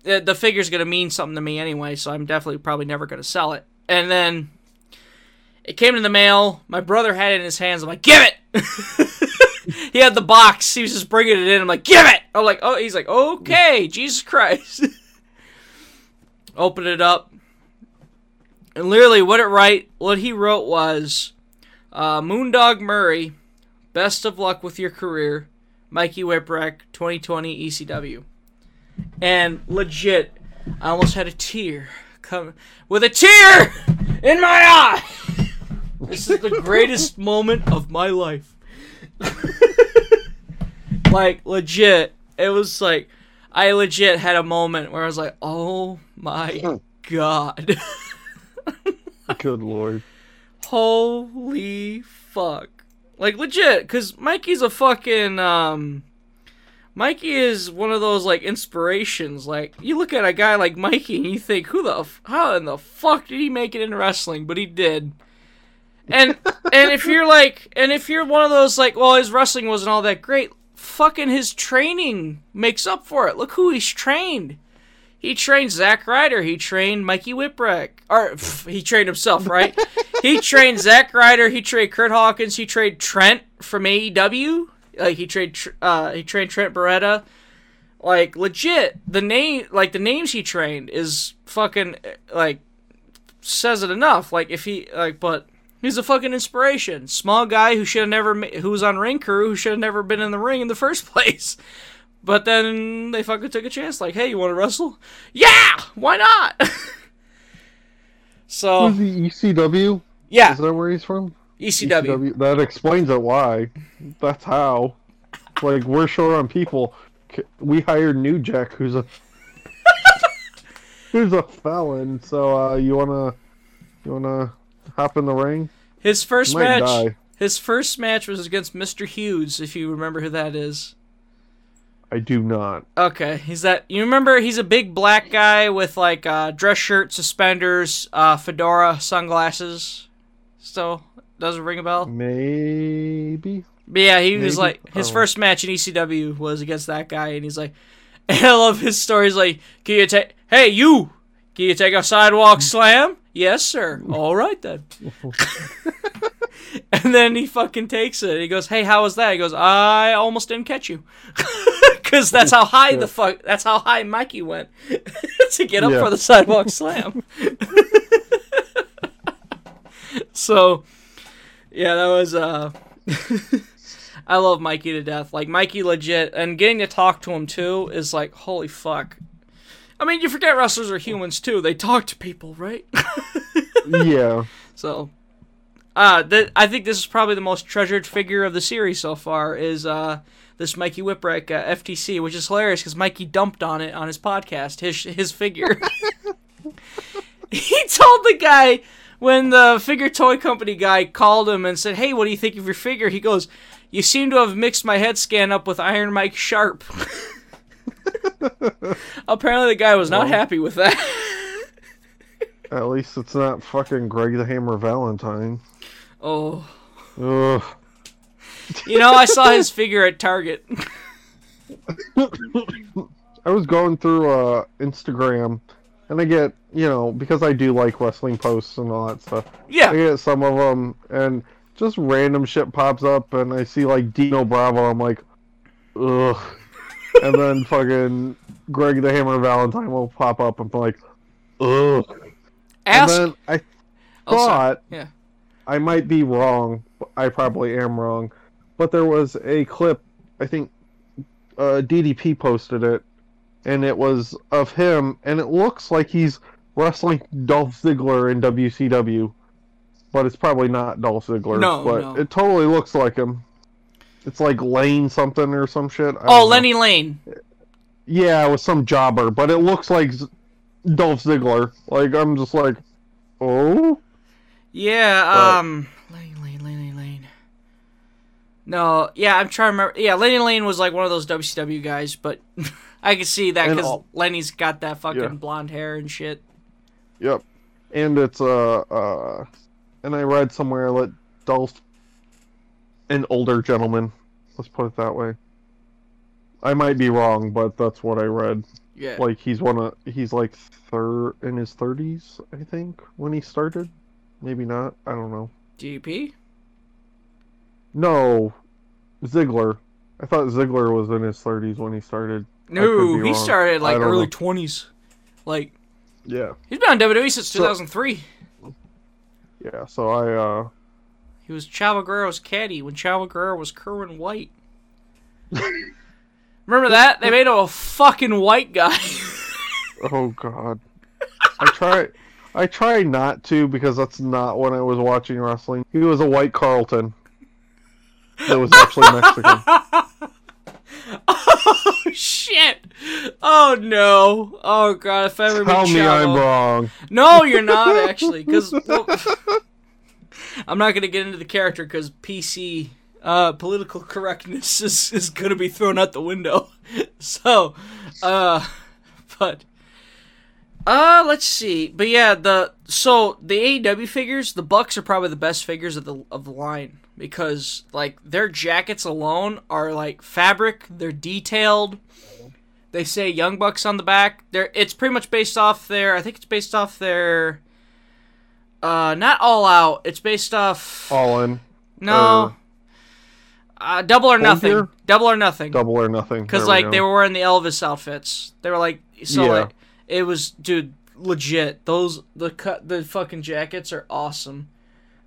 Speaker 2: the, the figure's gonna mean something to me anyway, so I'm definitely probably never gonna sell it. And then it came in the mail. My brother had it in his hands. I'm like, "Give it." he had the box. He was just bringing it in. I'm like, "Give it." I'm like, "Oh." He's like, "Okay." Jesus Christ. Open it up. And literally, what it write, what he wrote was, uh, Moondog Murray, best of luck with your career, Mikey Whipwreck, 2020 ECW. And legit, I almost had a tear come with a tear in my eye. This is the greatest moment of my life. like legit, it was like I legit had a moment where I was like, "Oh my god."
Speaker 1: Good lord.
Speaker 2: Holy fuck. Like legit, cause Mikey's a fucking um Mikey is one of those like inspirations. Like you look at a guy like Mikey and you think, who the f- how in the fuck did he make it in wrestling? But he did. And and if you're like and if you're one of those like, well, his wrestling wasn't all that great. Fucking his training makes up for it. Look who he's trained. He trained Zack Ryder. He trained Mikey Whipwreck. Or pff, he trained himself, right? he trained Zack Ryder. He trained Curt Hawkins. He trained Trent from AEW. Like he trained, uh, he trained Trent Beretta. Like legit, the name, like the names he trained is fucking like says it enough. Like if he like, but he's a fucking inspiration. Small guy who should have never, who was on ring crew, who should have never been in the ring in the first place. But then they fucking took a chance. Like, hey, you want to wrestle? Yeah, why not? so
Speaker 1: Who's the ECW?
Speaker 2: yeah,
Speaker 1: Is that where he's from?
Speaker 2: ECW.
Speaker 1: That explains it. Why? That's how. Like we're short on people. We hired New Jack, who's a who's a felon. So uh, you wanna you wanna hop in the ring?
Speaker 2: His first match.
Speaker 1: die.
Speaker 2: His first match was against Mr. Hughes, if you remember who that is.
Speaker 1: I do not.
Speaker 2: Okay, he's that. You remember he's a big black guy with like uh, dress shirt, suspenders, uh, fedora, sunglasses. Still doesn't ring a bell.
Speaker 1: Maybe.
Speaker 2: But yeah, he was like his
Speaker 1: Oh.
Speaker 2: first match in ECW was against that guy, and he's like, and I love his story. He's like, "Can you take? Hey, you, can you take a sidewalk slam? Yes, sir. All right then." and then he fucking takes it. He goes, "Hey, how was that?" He goes, "I almost didn't catch you." Because that's how high the fuck. That's how high Mikey went to get up
Speaker 1: Yeah.
Speaker 2: for the sidewalk slam. so, yeah, that was uh. I love Mikey to death. Like Mikey legit and getting to talk to him too is like holy fuck. I mean, you forget wrestlers are humans too. They talk to people, right?
Speaker 1: Yeah.
Speaker 2: so uh th- I think this is probably the most treasured figure of the series so far is uh this Mikey Whipwreck uh, FTC, which is hilarious cuz Mikey dumped on it on his podcast, his his figure. he told the guy when the figure toy company guy called him and said, "Hey, what do you think of your figure?" He goes, "You seem to have mixed my head scan up with Iron Mike Sharp." Apparently, the guy was not
Speaker 1: Well.
Speaker 2: happy with that.
Speaker 1: At least it's not fucking Greg the Hammer Valentine.
Speaker 2: Oh,
Speaker 1: Ugh.
Speaker 2: you know, I saw his figure at Target.
Speaker 1: I was going through uh, Instagram, and I get you know because I do like wrestling posts and all that stuff.
Speaker 2: Yeah, I
Speaker 1: get some of them, and just random shit pops up, and I see like Dino Bravo. I'm like, ugh. and then fucking Greg the Hammer Valentine will pop up, and I'm like, ugh.
Speaker 2: ask.
Speaker 1: And then I
Speaker 2: oh,
Speaker 1: thought
Speaker 2: Yeah.
Speaker 1: I might be wrong. I probably am wrong, but there was a clip. I think uh, DDP posted it, and it was of him, and it looks like he's wrestling Dolph Ziggler in WCW, but it's probably not Dolph Ziggler.
Speaker 2: No,
Speaker 1: but
Speaker 2: no.
Speaker 1: it totally looks like him. It's like Lane something or some shit. I
Speaker 2: Oh,
Speaker 1: know.
Speaker 2: Lenny Lane.
Speaker 1: Yeah, it was some jobber, but it looks like Z- Dolph Ziggler. Like I'm just like, oh.
Speaker 2: Yeah,
Speaker 1: But-
Speaker 2: um Lane Lane Lane Lane Lane. No, yeah, I'm trying to remember. Yeah, Lenny Lane was like one of those WCW guys, but I can see that because Lenny's got that fucking
Speaker 1: Yeah.
Speaker 2: blonde hair and shit.
Speaker 1: Yep. And it's uh uh and I read somewhere that Dolph an older gentleman. Let's put it that way. I might be wrong, but that's what I read.
Speaker 2: Yeah.
Speaker 1: Like he's one of he's like third in his thirties, I think, when he started. Maybe not. I don't know.
Speaker 2: GP?
Speaker 1: No, Ziggler. I thought Ziggler was in his thirties when he started.
Speaker 2: No, he
Speaker 1: wrong.
Speaker 2: started like early
Speaker 1: know.
Speaker 2: twenties. Like
Speaker 1: Yeah,
Speaker 2: he's been on WWE since
Speaker 1: So-
Speaker 2: 2003.
Speaker 1: yeah. So I uh
Speaker 2: He was Chavo Guerrero's caddy when Chavo Guerrero was Kerwin White. Remember that? They made him a fucking white guy.
Speaker 1: Oh God. I try I try not to because that's not when I was watching wrestling. He was a white Carlton. That was actually Mexican.
Speaker 2: oh shit! Oh no! Oh god! If I ever
Speaker 1: Tell me I'm wrong.
Speaker 2: No, you're not actually, because I'm not gonna get into the character because PC uh, political correctness is, is gonna be thrown out the window. so, uh, but uh, let's see. But yeah, the so the AEW figures, the Bucks are probably the best figures of the of the line because like their jackets alone are like fabric. They're detailed. They say Young Bucks on the back. They're it's pretty much based off their. I think it's based off their. Uh, not all out. It's based off.
Speaker 1: All in.
Speaker 2: No. Uh, double or nothing.
Speaker 1: gear?
Speaker 2: Double or nothing.
Speaker 1: Double or nothing. We
Speaker 2: like they were wearing the Elvis outfits. They were like so
Speaker 1: Yeah.
Speaker 2: like it was dude legit. Those the cut the fucking jackets are awesome.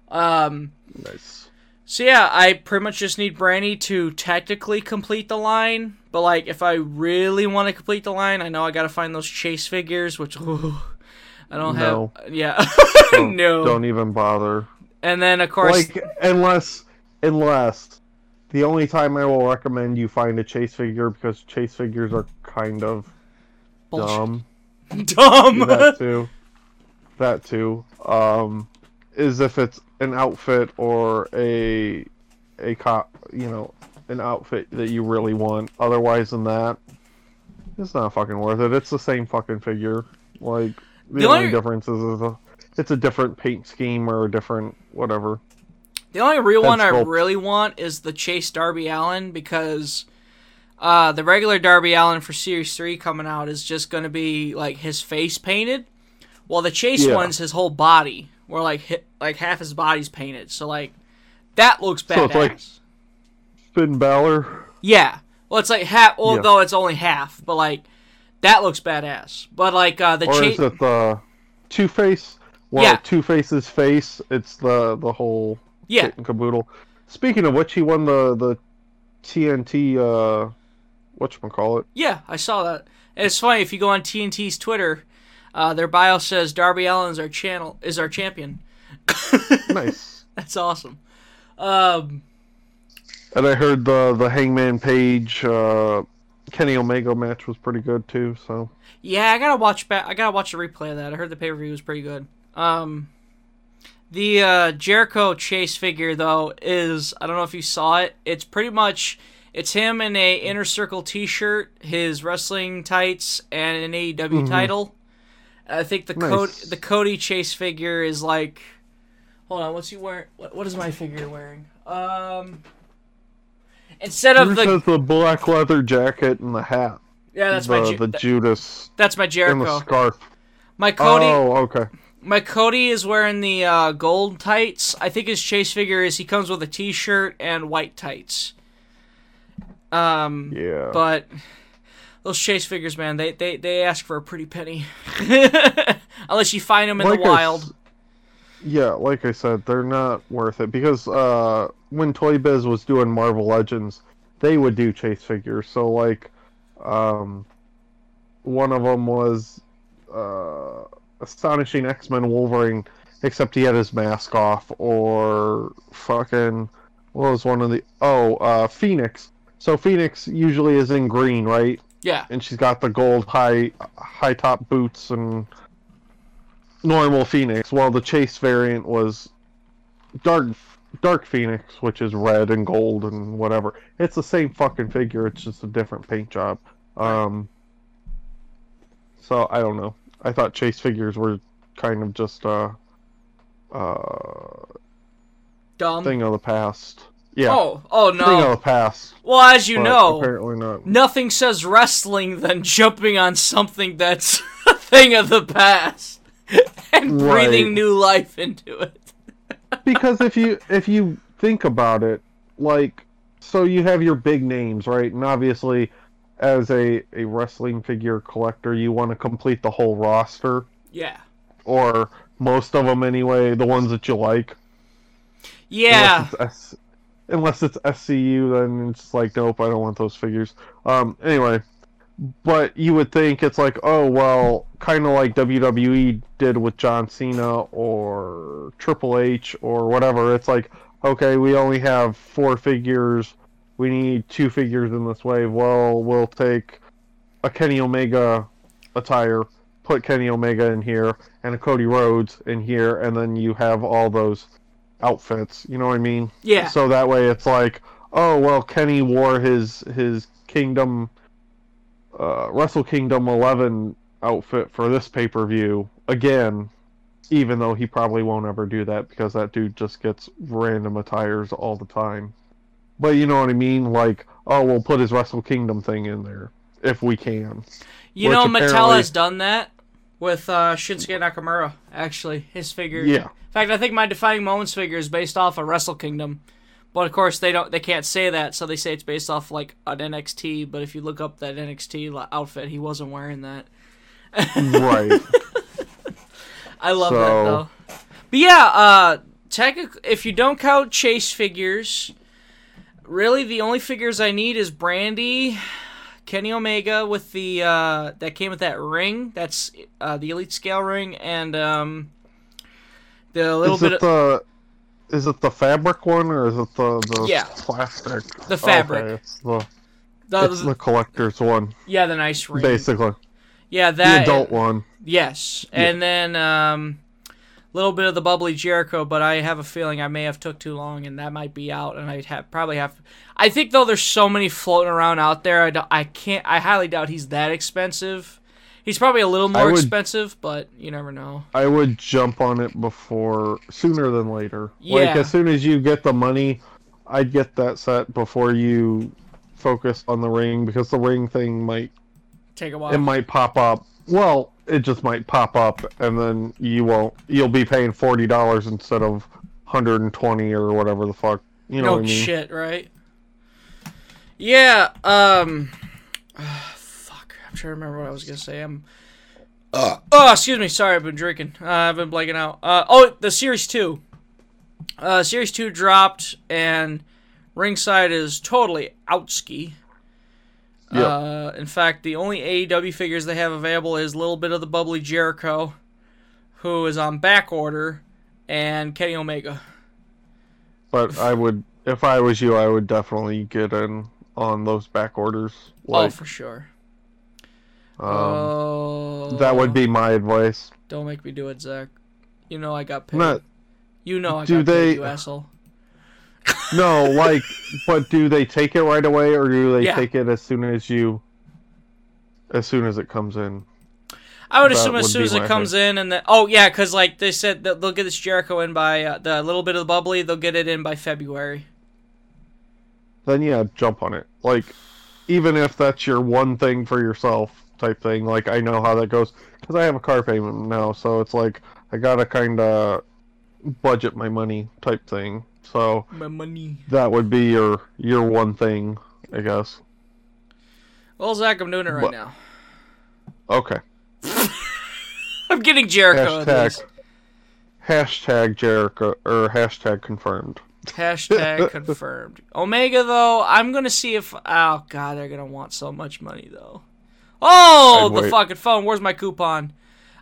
Speaker 2: Um
Speaker 1: Nice.
Speaker 2: so yeah, I pretty much just need Brandy to technically complete the line, but like if I really want to complete the line, I know I got to find those chase figures which ooh, I don't
Speaker 1: No.
Speaker 2: have yeah.
Speaker 1: Don't,
Speaker 2: no.
Speaker 1: Don't even bother.
Speaker 2: And then of course
Speaker 1: Like unless unless the only time I will recommend you find a chase figure because chase figures are kind of
Speaker 2: Bullshit.
Speaker 1: dumb.
Speaker 2: dumb.
Speaker 1: that too. That too. Um, is if it's an outfit or a a cop, you know, an outfit that you really want. Otherwise than that, it's not fucking worth it. It's the same fucking figure. Like the,
Speaker 2: The
Speaker 1: only,
Speaker 2: only-
Speaker 1: difference is, is a, it's a different paint scheme or a different whatever.
Speaker 2: The only real
Speaker 1: Head
Speaker 2: one I really want is the Chase Darby Allin because uh, the regular Darby Allin for Series 3 coming out is just going to be like his face painted, while the Chase
Speaker 1: Yeah.
Speaker 2: one's his whole body, where like hi- like half his body's painted. So like that looks badass.
Speaker 1: So it's like- Finn Balor.
Speaker 2: yeah. Well, it's like half,
Speaker 1: Yeah.
Speaker 2: although it's only half, but like that looks badass. But like uh, the
Speaker 1: Or
Speaker 2: Chase.
Speaker 1: is it the Two Face? Well,
Speaker 2: Yeah.
Speaker 1: Two Face's face. It's the the whole
Speaker 2: Yeah.
Speaker 1: kit and caboodle. Speaking of which, he won the the TNT. Uh, what you call it?
Speaker 2: Yeah, I saw that. And it's funny if you go on TNT's Twitter, uh, their bio says Darby Allin's our channel is our champion.
Speaker 1: Nice.
Speaker 2: That's awesome. Um,
Speaker 1: and I heard the the Hangman Page uh, Kenny Omega match was pretty good too. So
Speaker 2: yeah, I gotta watch back. I gotta watch the replay of that. I heard the pay per view was pretty good. Um, the uh, Jericho Chase figure though is I don't know if you saw it. It's pretty much it's him in a inner circle T-shirt, his wrestling tights, and an AEW title. I think the Cody, the Cody Chase figure is like, hold on, what's he wearing? What, what is my figure wearing? Um, instead of the
Speaker 1: the black leather jacket and the hat.
Speaker 2: yeah, that's
Speaker 1: the,
Speaker 2: my Ju-
Speaker 1: the
Speaker 2: that-
Speaker 1: Judas
Speaker 2: that's my
Speaker 1: and the
Speaker 2: Jericho.
Speaker 1: scarf.
Speaker 2: My Cody,
Speaker 1: Oh, okay.
Speaker 2: My Cody is wearing the uh, gold tights. I think his chase figure is he comes with a T-shirt and white tights. Um,
Speaker 1: Yeah.
Speaker 2: but those chase figures, man, they they, they ask for a pretty penny, unless you find them in
Speaker 1: Like
Speaker 2: the wild.
Speaker 1: yeah, like I said, they're not worth it because uh, when Toy Biz was doing Marvel Legends, they would do chase figures. So like, um, one of them was uh, Astonishing X Men Wolverine, except he had his mask off, or fucking what was one of the oh uh, Phoenix. So Phoenix usually is in green, right?
Speaker 2: Yeah,
Speaker 1: and she's got the gold high high top boots and normal Phoenix. While the Chase variant was dark dark Phoenix, which is red and gold and whatever. It's the same fucking figure. It's just a different paint job. Um. So I don't know. I thought Chase figures were kind of just a uh
Speaker 2: dumb.
Speaker 1: thing of the past. Yeah,
Speaker 2: Oh, oh no.
Speaker 1: thing of
Speaker 2: no.
Speaker 1: the past.
Speaker 2: Well, as you know,
Speaker 1: apparently not.
Speaker 2: nothing says wrestling than jumping on something that's a thing of the past and breathing new life into it.
Speaker 1: because if you if you think about it, like so you have your big names, right? And obviously as a, a wrestling figure collector, you want to complete the whole roster
Speaker 2: Yeah.
Speaker 1: or most of them anyway, the ones that you like.
Speaker 2: Yeah.
Speaker 1: Unless it's, unless it's SCU, then it's like, nope, I don't want those figures. Um, anyway, but you would think it's like, oh well, kind of like WWE did with John Cena or Triple H or whatever. It's like, okay, we only have four figures. We need two figures in this wave. Well, we'll take a Kenny Omega attire, put Kenny Omega in here, and a Cody Rhodes in here, and then you have all those outfits. You know what I mean?
Speaker 2: Yeah.
Speaker 1: So that way it's like, oh well, Kenny wore his his Kingdom, uh, Wrestle Kingdom 11 outfit for this pay per view again, even though he probably won't ever do that because that dude just gets random attires all the time. But you know what I mean? Like, oh, we'll put his Wrestle Kingdom thing in there if we can.
Speaker 2: You
Speaker 1: Which
Speaker 2: know, Mattel has done that with uh, Shinsuke Nakamura. Actually, his figure.
Speaker 1: Yeah.
Speaker 2: In fact, I think my defining moments figure is based off of Wrestle Kingdom, but of course they don't. They can't say that, so they say it's based off like an NXT. But if you look up that NXT outfit, he wasn't wearing that.
Speaker 1: right.
Speaker 2: I love that though. But yeah, uh, technically, if you don't count Chase figures, really the only figures I need is Brandy, Kenny Omega with the uh, that came with that ring. That's uh, the Elite Scale ring, and um, the little
Speaker 1: is
Speaker 2: bit
Speaker 1: it
Speaker 2: of
Speaker 1: the is it the fabric one or is it the the
Speaker 2: Yeah.
Speaker 1: plastic?
Speaker 2: The fabric.
Speaker 1: Okay, it's the
Speaker 2: the,
Speaker 1: it's the collector's one,
Speaker 2: yeah the nice ring.
Speaker 1: basically.
Speaker 2: Yeah,
Speaker 1: The
Speaker 2: that
Speaker 1: adult one.
Speaker 2: Yes, and then um, little bit of the bubbly Jericho, but I have a feeling I may have took too long, and that might be out, and I'd have probably have. I think though there's so many floating around out there, I, don't- I can't. I highly doubt he's that expensive. He's probably a little more
Speaker 1: would-
Speaker 2: expensive, but you never know.
Speaker 1: I would jump on it before sooner than later.
Speaker 2: Yeah.
Speaker 1: Like as soon as you get the money, I'd get that set before you focus on the ring because the ring thing might
Speaker 2: Take a while.
Speaker 1: it might pop up. Well, it just might pop up and then you won't you'll be paying forty dollars instead of hundred and twenty or whatever the fuck. You know
Speaker 2: no
Speaker 1: what I mean?
Speaker 2: shit, right? Yeah. Um. fuck. I'm trying to remember what I was gonna say. I'm. Uh. Oh, excuse me. Sorry, I've been drinking. Uh, I've been blanking out. Uh, oh, the series two. Uh, series two dropped, and ringside is totally outski.
Speaker 1: Yep.
Speaker 2: Uh, in fact, the only AEW figures they have available is a little bit of the bubbly Jericho, who is on back order, and Kenny Omega.
Speaker 1: But I would if I was you, I would definitely get in on those back orders.
Speaker 2: oh, for sure.
Speaker 1: um,
Speaker 2: oh,
Speaker 1: that would be my advice.
Speaker 2: Don't make me do it, Zach. You know I got paid.
Speaker 1: Not
Speaker 2: you know I
Speaker 1: do
Speaker 2: got paid,
Speaker 1: they-
Speaker 2: you asshole.
Speaker 1: No, like, but do they take it right away, or do they
Speaker 2: Yeah.
Speaker 1: take it as soon as you, as soon as it comes in?
Speaker 2: I would
Speaker 1: that
Speaker 2: assume as soon as it comes in, and then oh yeah, because like they said that they'll get this Jericho in by uh, the little bit of the bubbly. They'll get it in by February.
Speaker 1: Then yeah, jump on it. Like, even if that's your one thing for yourself type thing. Like I know how that goes because I have a car payment now, so it's like I gotta kind of budget my money type thing. So
Speaker 2: My money.
Speaker 1: that would be your your one thing, I guess.
Speaker 2: Well, Zach, I'm doing it right
Speaker 1: But-
Speaker 2: now.
Speaker 1: Okay.
Speaker 2: I'm getting Jericho. at
Speaker 1: Hashtag hashtag Jericho or hashtag confirmed.
Speaker 2: Hashtag confirmed. Omega though, I'm gonna see if. Oh god, they're gonna want so much money though. Oh,
Speaker 1: I'd
Speaker 2: the
Speaker 1: wait.
Speaker 2: fucking phone. Where's my coupon?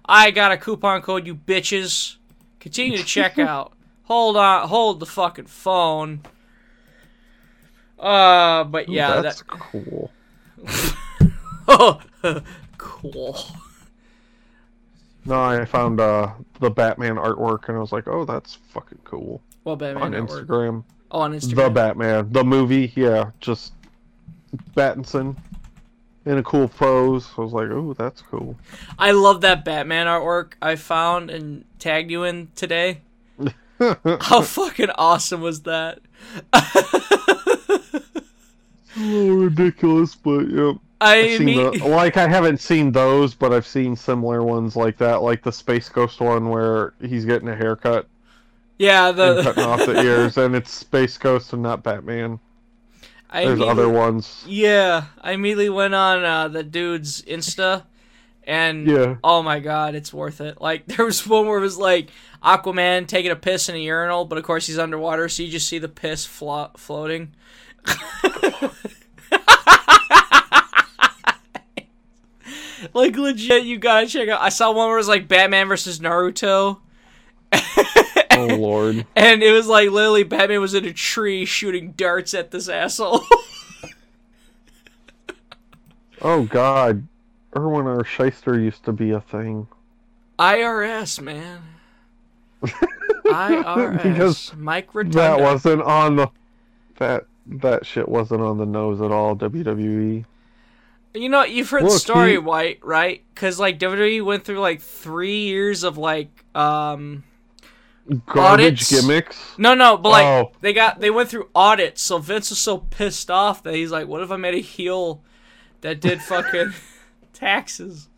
Speaker 2: I got a coupon code, you bitches. Continue to check out. Hold on, hold the fucking phone. Uh, but yeah,
Speaker 1: that's
Speaker 2: that.
Speaker 1: cool.
Speaker 2: Oh, cool.
Speaker 1: No, I found uh the Batman artwork and I was like, oh, that's fucking cool
Speaker 2: Well, Batman
Speaker 1: on
Speaker 2: Network.
Speaker 1: Instagram.
Speaker 2: Oh, on Instagram.
Speaker 1: The Batman, the movie, yeah, just Battinson in a cool pose. I was like, oh, that's cool.
Speaker 2: I love that Batman artwork I found and tagged you in today. How fucking awesome was that?
Speaker 1: A little ridiculous, but yep.
Speaker 2: I
Speaker 1: I've seen
Speaker 2: mean,
Speaker 1: the, like I haven't seen those, but I've seen similar ones like that, like the Space Ghost one where he's getting a haircut
Speaker 2: yeah, the
Speaker 1: cutting off the ears, and it's Space Ghost and not Batman.
Speaker 2: I
Speaker 1: There's other ones.
Speaker 2: Yeah, I immediately went on uh, the dude's Insta, and
Speaker 1: Yeah.
Speaker 2: oh my god, it's worth it. Like there was one where it was like Aquaman taking a piss in a urinal, but of course he's underwater, so you just see the piss flo- floating. like legit, you gotta check out. I saw one where it was like Batman versus Naruto.
Speaker 1: Oh lord.
Speaker 2: And it was like literally Batman was in a tree shooting darts at this asshole.
Speaker 1: Oh god. Irwin R. Schyster used to be a thing.
Speaker 2: IRS, man. IRS. because Mike Rotunda.
Speaker 1: that wasn't on the that that shit wasn't on the nose at all. WWE.
Speaker 2: You know, you've heard the story,
Speaker 1: he-
Speaker 2: White, right? Because like WWE went through like three years of like, um,
Speaker 1: Garbage
Speaker 2: Audits?
Speaker 1: gimmicks.
Speaker 2: no, no, but like
Speaker 1: Oh.
Speaker 2: they got they went through audits. So Vince was so pissed off that he's like, "What if I made a heel that did fucking taxes?"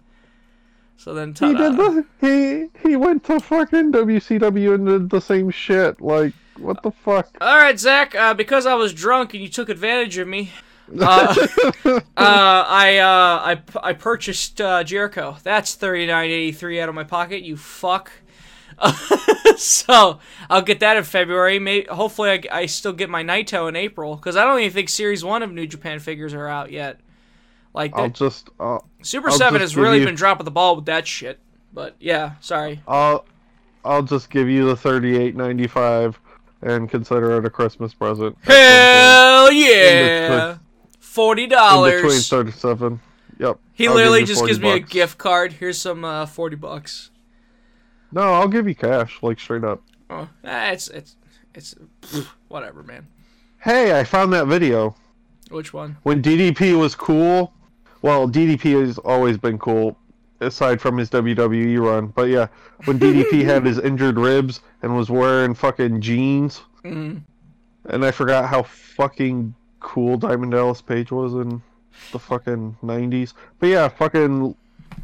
Speaker 2: So then,
Speaker 1: He
Speaker 2: ta-da.
Speaker 1: did the he he went to fucking WCW and did the same shit. Like what the fuck?
Speaker 2: All right, Zach. Uh, because I was drunk and you took advantage of me, uh, uh, I uh, I I purchased uh, Jericho. That's thirty nine eighty three out of my pocket. You fuck. so I'll get that in February. May hopefully I, I still get my Naito in April because I don't even think Series One of New Japan figures are out yet. Like
Speaker 1: I'll
Speaker 2: that,
Speaker 1: just uh,
Speaker 2: Super
Speaker 1: I'll
Speaker 2: Seven
Speaker 1: just
Speaker 2: has really
Speaker 1: you-
Speaker 2: been dropping the ball with that shit. But yeah, sorry.
Speaker 1: I'll I'll just give you the thirty eight ninety five and consider it a Christmas present.
Speaker 2: Hell yeah, forty.
Speaker 1: In between
Speaker 2: dollars.
Speaker 1: thirty seven. Yep.
Speaker 2: He
Speaker 1: I'll
Speaker 2: literally
Speaker 1: give
Speaker 2: just
Speaker 1: 40
Speaker 2: gives me a gift card. Here's some uh, forty bucks.
Speaker 1: No, I'll give you cash, like straight up.
Speaker 2: Oh, eh, it's it's it's pfft, whatever, man.
Speaker 1: Hey, I found that video.
Speaker 2: Which one?
Speaker 1: when DDP was cool. Well, DDP has always been cool, aside from his WWE run. But yeah, when DDP had his injured ribs and was wearing fucking jeans,
Speaker 2: Mm.
Speaker 1: and I forgot how fucking cool Diamond Dallas Page was in the fucking '90s. But yeah, fucking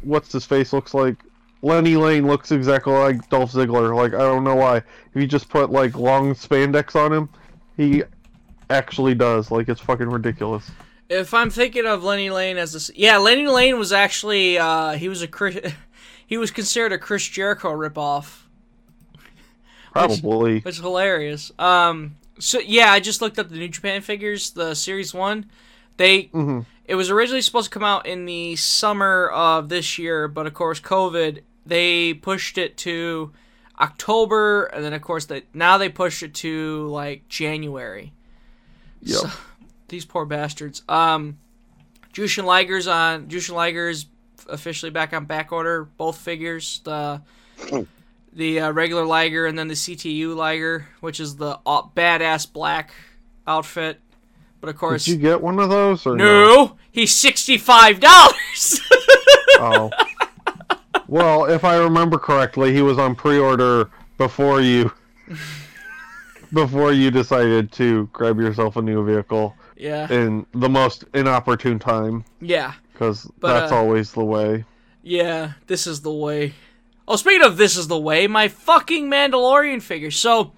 Speaker 1: what's his face looks like. Lenny Lane looks exactly like Dolph Ziggler. Like I don't know why. If you just put like long spandex on him, he actually does. Like it's fucking ridiculous.
Speaker 2: If I'm thinking of Lenny Lane as a s- yeah, Lenny Lane was actually uh, he was a Chris, he was considered a Chris Jericho ripoff,
Speaker 1: Probably.
Speaker 2: is hilarious. Um, so yeah, I just looked up the New Japan figures, the Series One. They
Speaker 1: hmm
Speaker 2: it was originally supposed to come out in the summer of this year, but of course COVID they pushed it to October, and then of course they now they pushed it to like January.
Speaker 1: Yep.
Speaker 2: So, these poor bastards. Um, Jushin Liger's on. Jushin Liger's officially back on back order. Both figures. The the uh, regular Liger and then the CTU Liger, which is the uh, badass black outfit. But of course,
Speaker 1: Did you get one of those or no?
Speaker 2: no, he's sixty five dollars.
Speaker 1: Oh. well, if I remember correctly, he was on pre-order before you before you decided to grab yourself a new vehicle
Speaker 2: yeah,
Speaker 1: in the most inopportune time
Speaker 2: yeah,
Speaker 1: because that's
Speaker 2: uh,
Speaker 1: always the way.
Speaker 2: yeah. This is the way. Oh, speaking of this is the way, my fucking Mandalorian figure. So,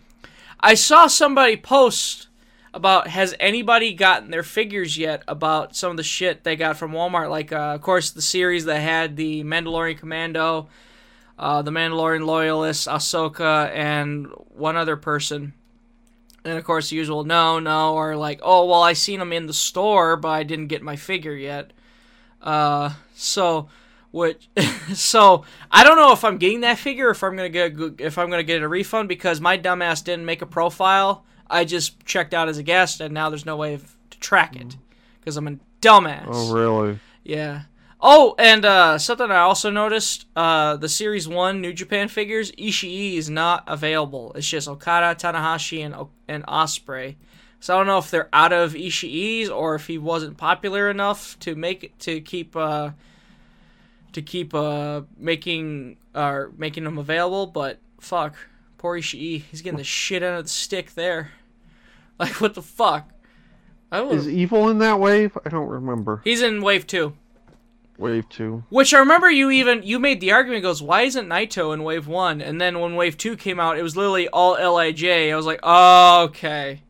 Speaker 2: I saw somebody post about has anybody gotten their figures yet about some of the shit they got from Walmart. Like, uh, of course, the series that had the Mandalorian Commando, uh, the Mandalorian Loyalist, Ahsoka, and one other person. And of course, the usual no, no, or like, oh, well, I seen them in the store, but I didn't get my figure yet. Uh, so, which, so I don't know if I'm getting that figure, if I'm gonna get, if I'm gonna get a refund because my dumbass didn't make a profile. I just checked out as a guest, and now there's no way of, to track it because I'm a dumbass.
Speaker 1: Oh, really?
Speaker 2: Yeah. Oh, and uh, something I also noticed: uh, the Series One New Japan figures, Ishii is not available. It's just Okada, Tanahashi, and and Ospreay. So I don't know if they're out of Ishii's or if he wasn't popular enough to make it to keep uh, to keep uh, making or making them available. But fuck, poor Ishii, he's getting the shit out of the stick there. Like what the fuck? I
Speaker 1: Is evil in that wave? I don't remember.
Speaker 2: he's in Wave Two.
Speaker 1: Wave two.
Speaker 2: Which I remember you even you made the argument goes why isn't Naito in Wave One and then when Wave Two came out it was literally all LIJ. I was like oh okay,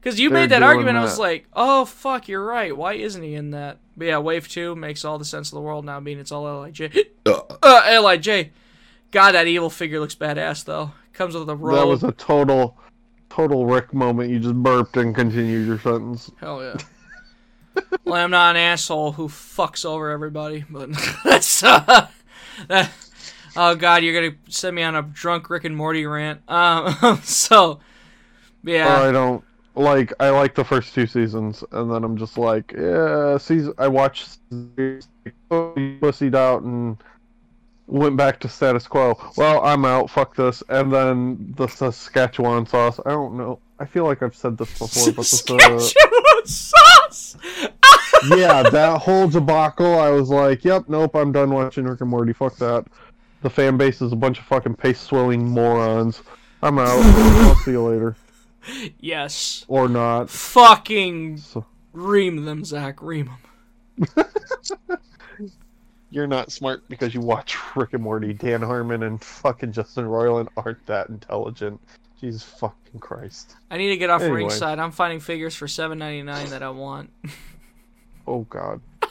Speaker 2: because you
Speaker 1: They're
Speaker 2: made that
Speaker 1: doing
Speaker 2: argument I was like oh fuck you're right why isn't he in that? But yeah, Wave Two makes all the sense of the world now being it's all LIJ. uh, LIJ. God, that evil figure looks badass though. Comes with a robe.
Speaker 1: That was a total, total Rick moment. You just burped and continued your sentence.
Speaker 2: Hell yeah. well, I'm not an asshole who fucks over everybody, but that's uh, that. Oh God, you're gonna send me on a drunk Rick and Morty rant. Um, so yeah,
Speaker 1: I don't like. I like the first two seasons, and then I'm just like, yeah. Season. I watched. oh, pussied out and went back to status quo. Well, I'm out. Fuck this. And then the Saskatchewan sauce. I don't know. I feel like I've said this before, but the,
Speaker 2: Saskatchewan sauce.
Speaker 1: yeah, that whole debacle. I was like, "Yep, nope, I'm done watching Rick and Morty. Fuck that." The fan base is a bunch of fucking pace swilling morons. I'm out. I'll see you later,
Speaker 2: yes.
Speaker 1: or not.
Speaker 2: Fucking
Speaker 1: So,
Speaker 2: ream them, Zach. Ream them.
Speaker 1: you're not smart because you watch Rick and Morty. Dan Harmon and fucking Justin Roiland aren't that intelligent. Jesus fucking Christ.
Speaker 2: I need to get off
Speaker 1: Anyway.
Speaker 2: ringside. I'm finding figures for seven ninety nine that I want.
Speaker 1: Oh God.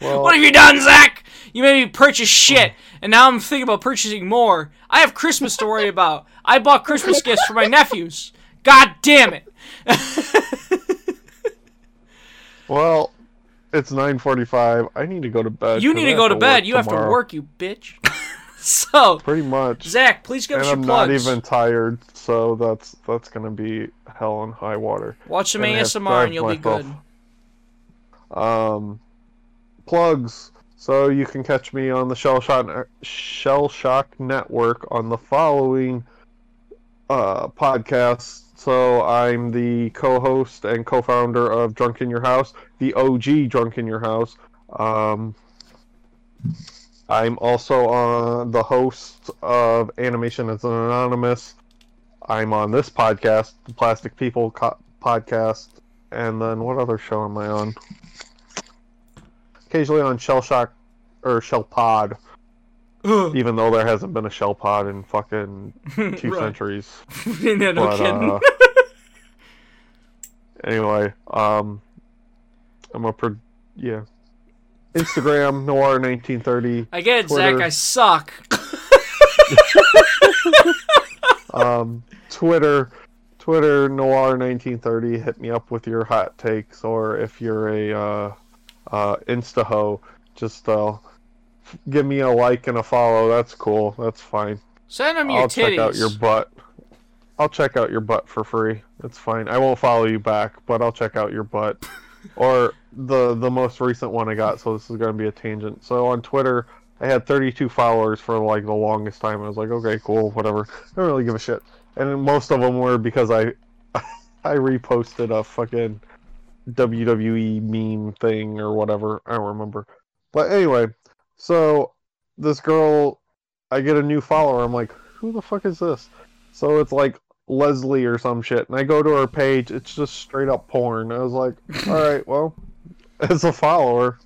Speaker 1: Well,
Speaker 2: What have you done, Zach? You made me purchase shit, oh. and now I'm thinking about purchasing more. I have Christmas to worry about. I bought Christmas gifts for my nephews. God damn it!
Speaker 1: well, it's 9:45. I need to go to bed.
Speaker 2: You need to go to bed.
Speaker 1: work
Speaker 2: You have to work, you bitch. so,
Speaker 1: Pretty much.
Speaker 2: Zach, please give
Speaker 1: and
Speaker 2: us your
Speaker 1: I'm not even tired, so that's that's gonna be hell and high water.
Speaker 2: Watch some
Speaker 1: and
Speaker 2: ASMR and you'll be good.
Speaker 1: Um, plugs. So you can catch me on the Shell Shock Shell Shock Network on the following uh, podcasts. So I'm the co-host and co-founder of Drunk in Your House, the OG Drunk in Your House. Um, I'm also on the host of Animation as Anonymous. I'm on this podcast, the Plastic People co- podcast, and then what other show am I on? Occasionally on Shell Shock or Shell Pod, even though there hasn't been a Shell Pod in fucking two
Speaker 2: Right.
Speaker 1: centuries.
Speaker 2: no, no
Speaker 1: But,
Speaker 2: kidding.
Speaker 1: uh, anyway, um, I'm a pro- yeah. Instagram Noir 1930.
Speaker 2: I get it, Zach. I suck.
Speaker 1: Um, Twitter, Twitter Noir 1930. Hit me up with your hot takes, or if you're a uh, uh, Insta ho, just uh, give me a like and a follow. That's cool. That's fine.
Speaker 2: Send them your
Speaker 1: I'll
Speaker 2: titties.
Speaker 1: check out your butt. I'll check out your butt for free. It's fine. I won't follow you back, but I'll check out your butt. or the the most recent one I got. So this is going to be a tangent. So on Twitter, I had 32 followers for like the longest time. I was like, okay, cool, whatever. I don't really give a shit. And most of them were because I I reposted a fucking WWE meme thing or whatever. I don't remember. But anyway, so this girl, I get a new follower. I'm like, who the fuck is this? So it's like Leslie or some shit. And I go to her page. It's just straight up porn. I was like, all right, well, as a follower.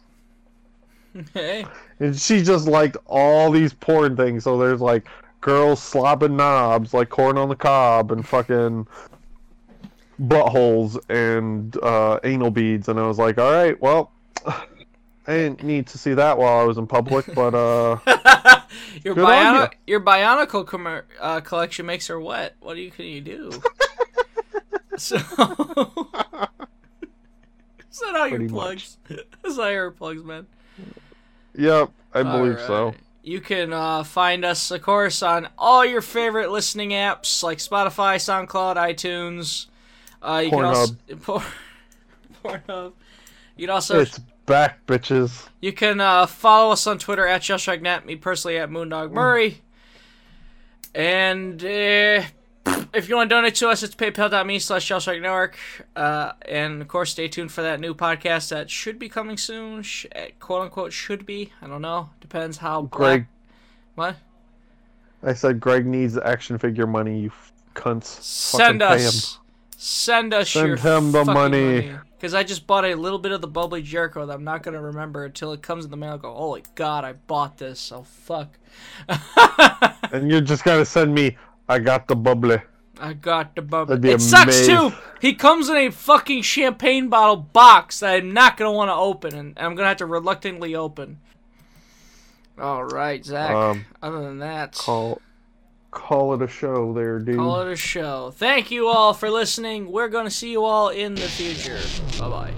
Speaker 2: Hey.
Speaker 1: And she just liked all these porn things. So there's like girls slobbing knobs, like corn on the cob, and fucking buttholes and uh, anal beads. And I was like, all right, well, I didn't need to see that while I was in public, but uh,
Speaker 2: your bionic, your Bionicle commer- uh, collection makes her wet. What do you can you do? so, is that all your plugs? Is that your plugs, man?
Speaker 1: Yep, I believe so.
Speaker 2: You can uh, find us, of course, on all your favorite listening apps like Spotify, SoundCloud, iTunes. Uh, you can also Por- Pornhub. You can also
Speaker 1: It's back, bitches.
Speaker 2: you can uh, follow us on Twitter at ShellshockNet, me personally at Moondog Murray. And uh, if you want to donate to us, it's paypal.me slash ShellshockNetwork. Uh, and of course, stay tuned for that new podcast that should be coming soon. Sh- eh, quote unquote, should be. I don't know. Depends how.
Speaker 1: Greg,
Speaker 2: What?
Speaker 1: I said Greg needs action figure money. You f- cunts.
Speaker 2: Send
Speaker 1: Fucking
Speaker 2: us. Send us
Speaker 1: Send
Speaker 2: your
Speaker 1: him the money.
Speaker 2: Because I just bought a little bit of the bubbly Jericho that I'm not gonna remember until it comes in the mail. I go, holy god, I bought this. Oh fuck.
Speaker 1: And you're just gonna send me. I got the bubbly.
Speaker 2: I got the bubbly. It sucks too. He comes in a fucking champagne bottle box that I'm not gonna want to open, and I'm gonna have to reluctantly open. All right, Zach.
Speaker 1: Um,
Speaker 2: Other than that,
Speaker 1: Call, call it a show, there, dude.
Speaker 2: call it a show. Thank you all for listening. We're gonna see you all in the future. Bye bye.